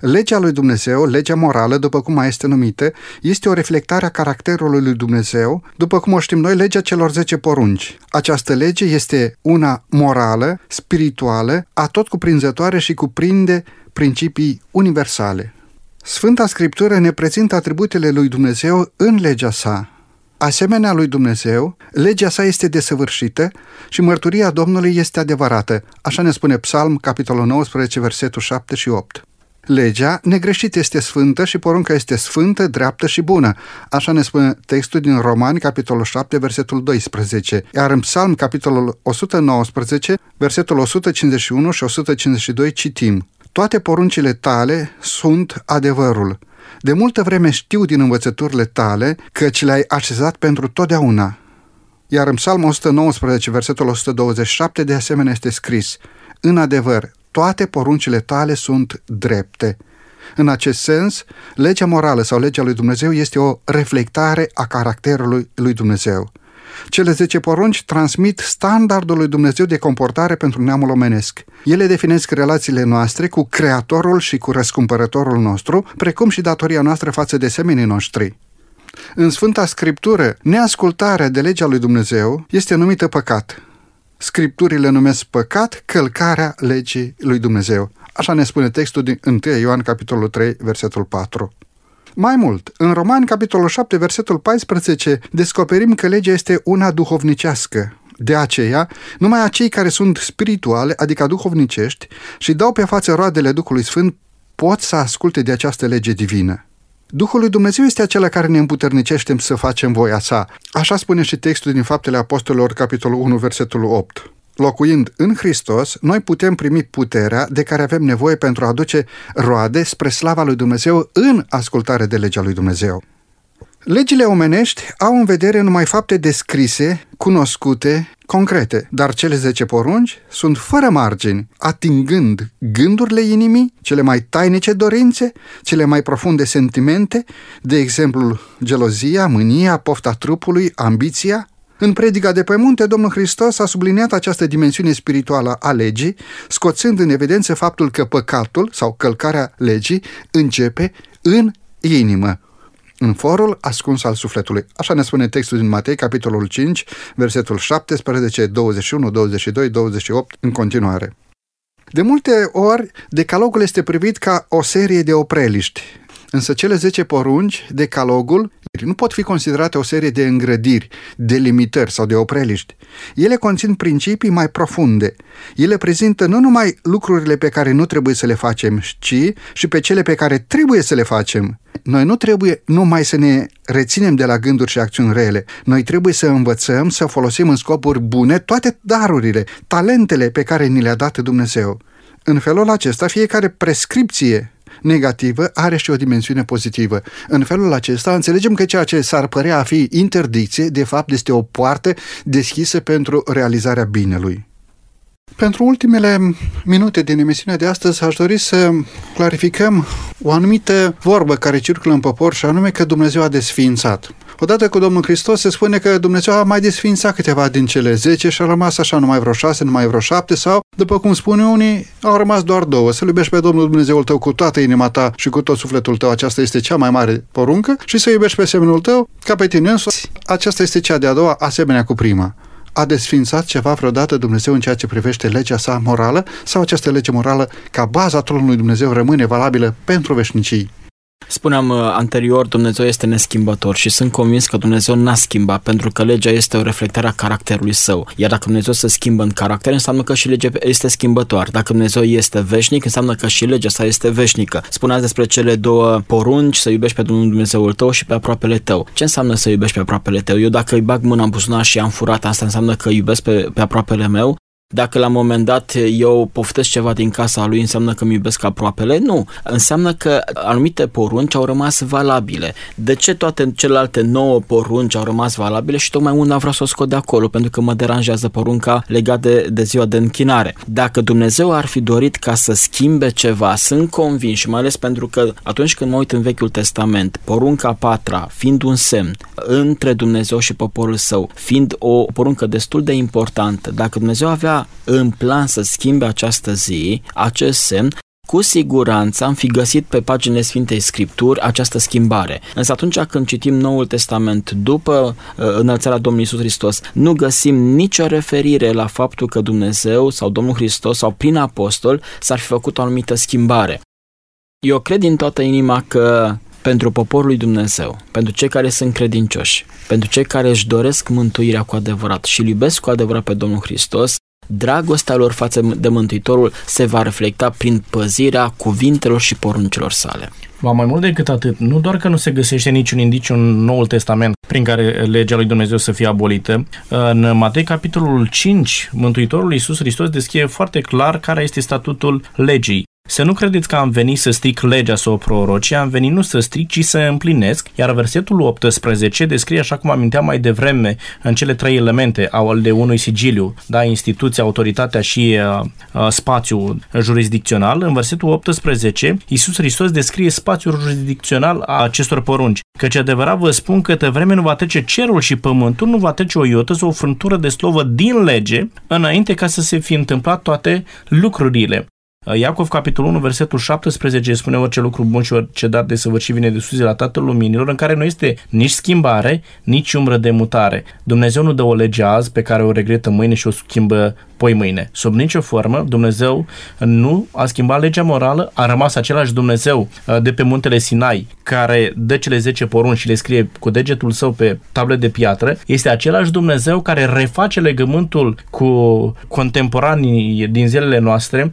Legea lui Dumnezeu, legea morală, după cum mai este numită, este o reflectare a caracterului lui Dumnezeu, după cum o știm noi, legea celor 10 porunci. Această lege este una morală, spirituală, atot cuprinzătoare și cuprinde principii universale. Sfânta Scriptură ne prezintă atributele lui Dumnezeu în legea sa. Asemenea lui Dumnezeu, legea sa este desăvârșită și mărturia Domnului este adevărată, așa ne spune Psalm, capitolul 19, versetul 7 și 8. Legea negreșit este sfântă și porunca este sfântă, dreaptă și bună. Așa ne spune textul din Romani, capitolul 7, versetul 12. Iar în Psalm, capitolul 119, versetul 151 și 152 citim. Toate poruncile tale sunt adevărul. De multă vreme știu din învățăturile tale că ți le-ai așezat pentru totdeauna. Iar în Psalm 119, versetul 127, de asemenea este scris, În adevăr, toate poruncile tale sunt drepte. În acest sens, legea morală sau legea lui Dumnezeu este o reflectare a caracterului lui Dumnezeu. Cele 10 porunci transmit standardul lui Dumnezeu de comportare pentru neamul omenesc. Ele definesc relațiile noastre cu Creatorul și cu Răscumpărătorul nostru, precum și datoria noastră față de semenii noștri. În Sfânta Scriptură, neascultarea de legea lui Dumnezeu este numită păcat. Scripturile numesc păcat călcarea legii lui Dumnezeu. Așa ne spune textul din 1 Ioan, capitolul 3, versetul 4. Mai mult, în Roman, capitolul 7, versetul 14, descoperim că legea este una duhovnicească. De aceea, numai acei care sunt spirituale, adică duhovnicești, și dau pe față roadele Duhului Sfânt, pot să asculte de această lege divină. Duhul lui Dumnezeu este acela care ne împuternicește să facem voia sa. Așa spune și textul din Faptele Apostolilor, capitolul 1, versetul 8. Locuind în Hristos, noi putem primi puterea de care avem nevoie pentru a aduce roade spre slava lui Dumnezeu în ascultare de legea lui Dumnezeu. Legile omenești au în vedere numai fapte descrise, cunoscute, concrete, dar cele 10 porunci sunt fără margini, atingând gândurile inimii, cele mai tainice dorințe, cele mai profunde sentimente, de exemplu gelozia, mânia, pofta trupului, ambiția, în predica de pe munte, Domnul Hristos a subliniat această dimensiune spirituală a legii, scoțând în evidență faptul că păcatul sau călcarea legii începe în inimă, în forul ascuns al sufletului. Așa ne spune textul din Matei, capitolul 5, versetul 17, 21, 22, 28, în continuare. De multe ori, decalogul este privit ca o serie de opreliști, însă cele 10 porunci, decalogul, nu pot fi considerate o serie de îngrădiri, de limitări sau de opreliști. Ele conțin principii mai profunde. Ele prezintă nu numai lucrurile pe care nu trebuie să le facem, ci și pe cele pe care trebuie să le facem. Noi nu trebuie numai să ne reținem de la gânduri și acțiuni rele. Noi trebuie să învățăm să folosim în scopuri bune toate darurile, talentele pe care ni le-a dat Dumnezeu. În felul acesta, fiecare prescripție negativă are și o dimensiune pozitivă. În felul acesta înțelegem că ceea ce s-ar părea a fi interdicție, de fapt este o poartă deschisă pentru realizarea binelui. Pentru ultimele minute din emisiunea de astăzi aș dori să clarificăm o anumită vorbă care circulă în popor și anume că Dumnezeu a desființat. Odată cu Domnul Hristos se spune că Dumnezeu a mai desfințat câteva din cele 10 și a rămas așa numai vreo 6, numai vreo 7 sau, după cum spune unii, au rămas doar două. Să-L iubești pe Domnul Dumnezeul tău cu toată inima ta și cu tot sufletul tău, aceasta este cea mai mare poruncă și să iubești pe semenul tău ca pe tine însuți. Aceasta este cea de-a doua, asemenea cu prima a desfințat ceva vreodată Dumnezeu în ceea ce privește legea sa morală sau această lege morală ca baza tronului Dumnezeu rămâne valabilă pentru veșnicii? Spuneam uh, anterior, Dumnezeu este neschimbător și sunt convins că Dumnezeu n-a schimbat pentru că legea este o reflectare a caracterului său. Iar dacă Dumnezeu se schimbă în caracter, înseamnă că și legea este schimbătoare. Dacă Dumnezeu este veșnic, înseamnă că și legea sa este veșnică. Spuneați despre cele două porunci, să iubești pe Domnul Dumnezeul tău și pe aproapele tău. Ce înseamnă să iubești pe aproapele tău? Eu dacă îi bag mâna în buzunar și am furat, asta înseamnă că iubesc pe, pe aproapele meu? Dacă la un moment dat eu poftesc ceva din casa lui, înseamnă că îmi iubesc aproapele? Nu. Înseamnă că anumite porunci au rămas valabile. De ce toate celelalte nouă porunci au rămas valabile și tocmai una vreau să o scot de acolo, pentru că mă deranjează porunca legată de, de ziua de închinare. Dacă Dumnezeu ar fi dorit ca să schimbe ceva, sunt convins și mai ales pentru că atunci când mă uit în Vechiul Testament, porunca patra fiind un semn între Dumnezeu și poporul său, fiind o poruncă destul de importantă, dacă Dumnezeu avea în plan să schimbe această zi, acest semn, cu siguranță am fi găsit pe paginile Sfintei Scripturi această schimbare. Însă atunci când citim Noul Testament după uh, înălțarea Domnului Isus Hristos, nu găsim nicio referire la faptul că Dumnezeu sau Domnul Hristos sau prin apostol s-ar fi făcut o anumită schimbare. Eu cred din toată inima că pentru poporul lui Dumnezeu, pentru cei care sunt credincioși, pentru cei care își doresc mântuirea cu adevărat și îl iubesc cu adevărat pe Domnul Hristos, dragostea lor față de Mântuitorul se va reflecta prin păzirea cuvintelor și poruncilor sale. Va mai mult decât atât, nu doar că nu se găsește niciun indiciu în Noul Testament prin care legea lui Dumnezeu să fie abolită, în Matei capitolul 5, Mântuitorul Iisus Hristos descrie foarte clar care este statutul legii. Să nu credeți că am venit să stric legea să o proroci, am venit nu să stric, ci să împlinesc, iar versetul 18 descrie, așa cum aminteam mai devreme, în cele trei elemente ale unui sigiliu, da, instituția, autoritatea și uh, uh, spațiul jurisdicțional. În versetul 18, Iisus Hristos descrie spațiul jurisdicțional a acestor porunci. Căci adevărat vă spun că de vreme nu va trece cerul și pământul, nu va trece o iotă sau o frântură de slovă din lege, înainte ca să se fi întâmplat toate lucrurile. Iacov, capitolul 1, versetul 17, spune orice lucru bun și orice dat de săvârșit vine de sus de la Tatăl Luminilor, în care nu este nici schimbare, nici umbră de mutare. Dumnezeu nu dă o lege azi pe care o regretă mâine și o schimbă poi mâine. Sub nicio formă, Dumnezeu nu a schimbat legea morală, a rămas același Dumnezeu uh, de pe muntele Sinai, care dă cele 10 porunci și le scrie cu degetul său pe table de piatră, este același Dumnezeu care reface legământul cu contemporanii din zilele noastre,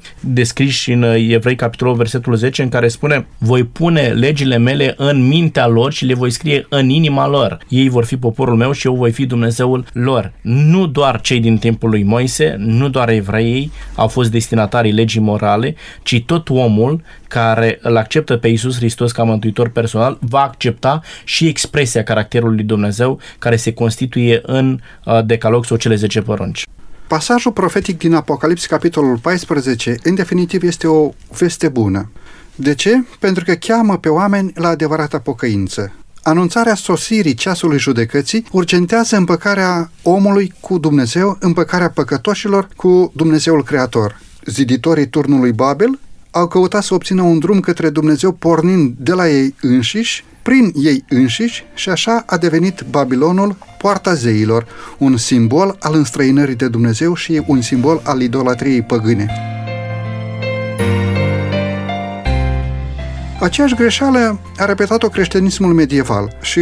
descriși în Evrei capitolul versetul 10, în care spune voi pune legile mele în mintea lor și le voi scrie în inima lor. Ei vor fi poporul meu și eu voi fi Dumnezeul lor. Nu doar cei din timpul lui Moise, nu doar evreii au fost destinatarii legii morale, ci tot omul care îl acceptă pe Isus Hristos ca mântuitor personal va accepta și expresia caracterului lui Dumnezeu care se constituie în uh, decalog sau cele 10 porunci. Pasajul profetic din Apocalips, capitolul 14, în definitiv este o veste bună. De ce? Pentru că cheamă pe oameni la adevărata pocăință. Anunțarea sosirii ceasului judecății urgentează împăcarea omului cu Dumnezeu, împăcarea păcătoșilor cu Dumnezeul Creator. Ziditorii turnului Babel au căutat să obțină un drum către Dumnezeu pornind de la ei înșiși, prin ei înșiși și așa a devenit Babilonul poarta zeilor, un simbol al înstrăinării de Dumnezeu și un simbol al idolatriei păgâne. Aceeași greșeală a repetat-o creștinismul medieval și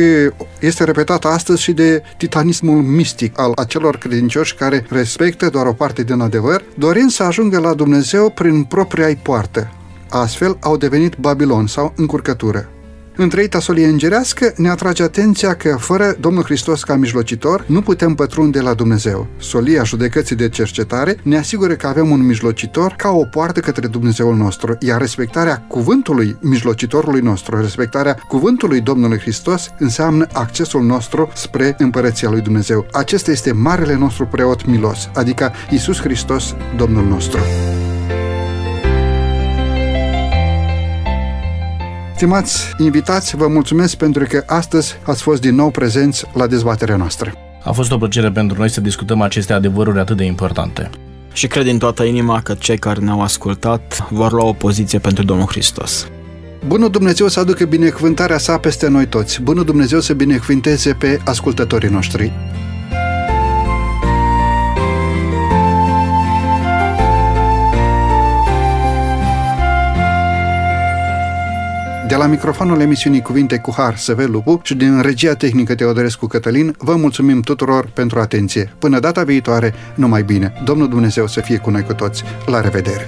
este repetată astăzi și de titanismul mistic al acelor credincioși care respectă doar o parte din adevăr, dorind să ajungă la Dumnezeu prin propria poartă. Astfel au devenit Babilon sau încurcătură. Întreita solie îngerească ne atrage atenția că fără Domnul Hristos ca mijlocitor nu putem pătrunde la Dumnezeu. Solia judecății de cercetare ne asigură că avem un mijlocitor ca o poartă către Dumnezeul nostru, iar respectarea cuvântului mijlocitorului nostru, respectarea cuvântului Domnului Hristos înseamnă accesul nostru spre împărăția lui Dumnezeu. Acesta este marele nostru preot milos, adică Isus Hristos, Domnul nostru. Stimați invitați, vă mulțumesc pentru că astăzi ați fost din nou prezenți la dezbaterea noastră. A fost o plăcere pentru noi să discutăm aceste adevăruri atât de importante. Și cred din toată inima că cei care ne-au ascultat vor lua o poziție pentru Domnul Hristos. Bunul Dumnezeu să aducă binecuvântarea sa peste noi toți. Bunul Dumnezeu să binecuvinteze pe ascultătorii noștri. De la microfonul emisiunii Cuvinte cu Har, Săvel Lupu și din regia tehnică Teodorescu Cătălin, vă mulțumim tuturor pentru atenție. Până data viitoare, numai bine. Domnul Dumnezeu să fie cu noi cu toți. La revedere!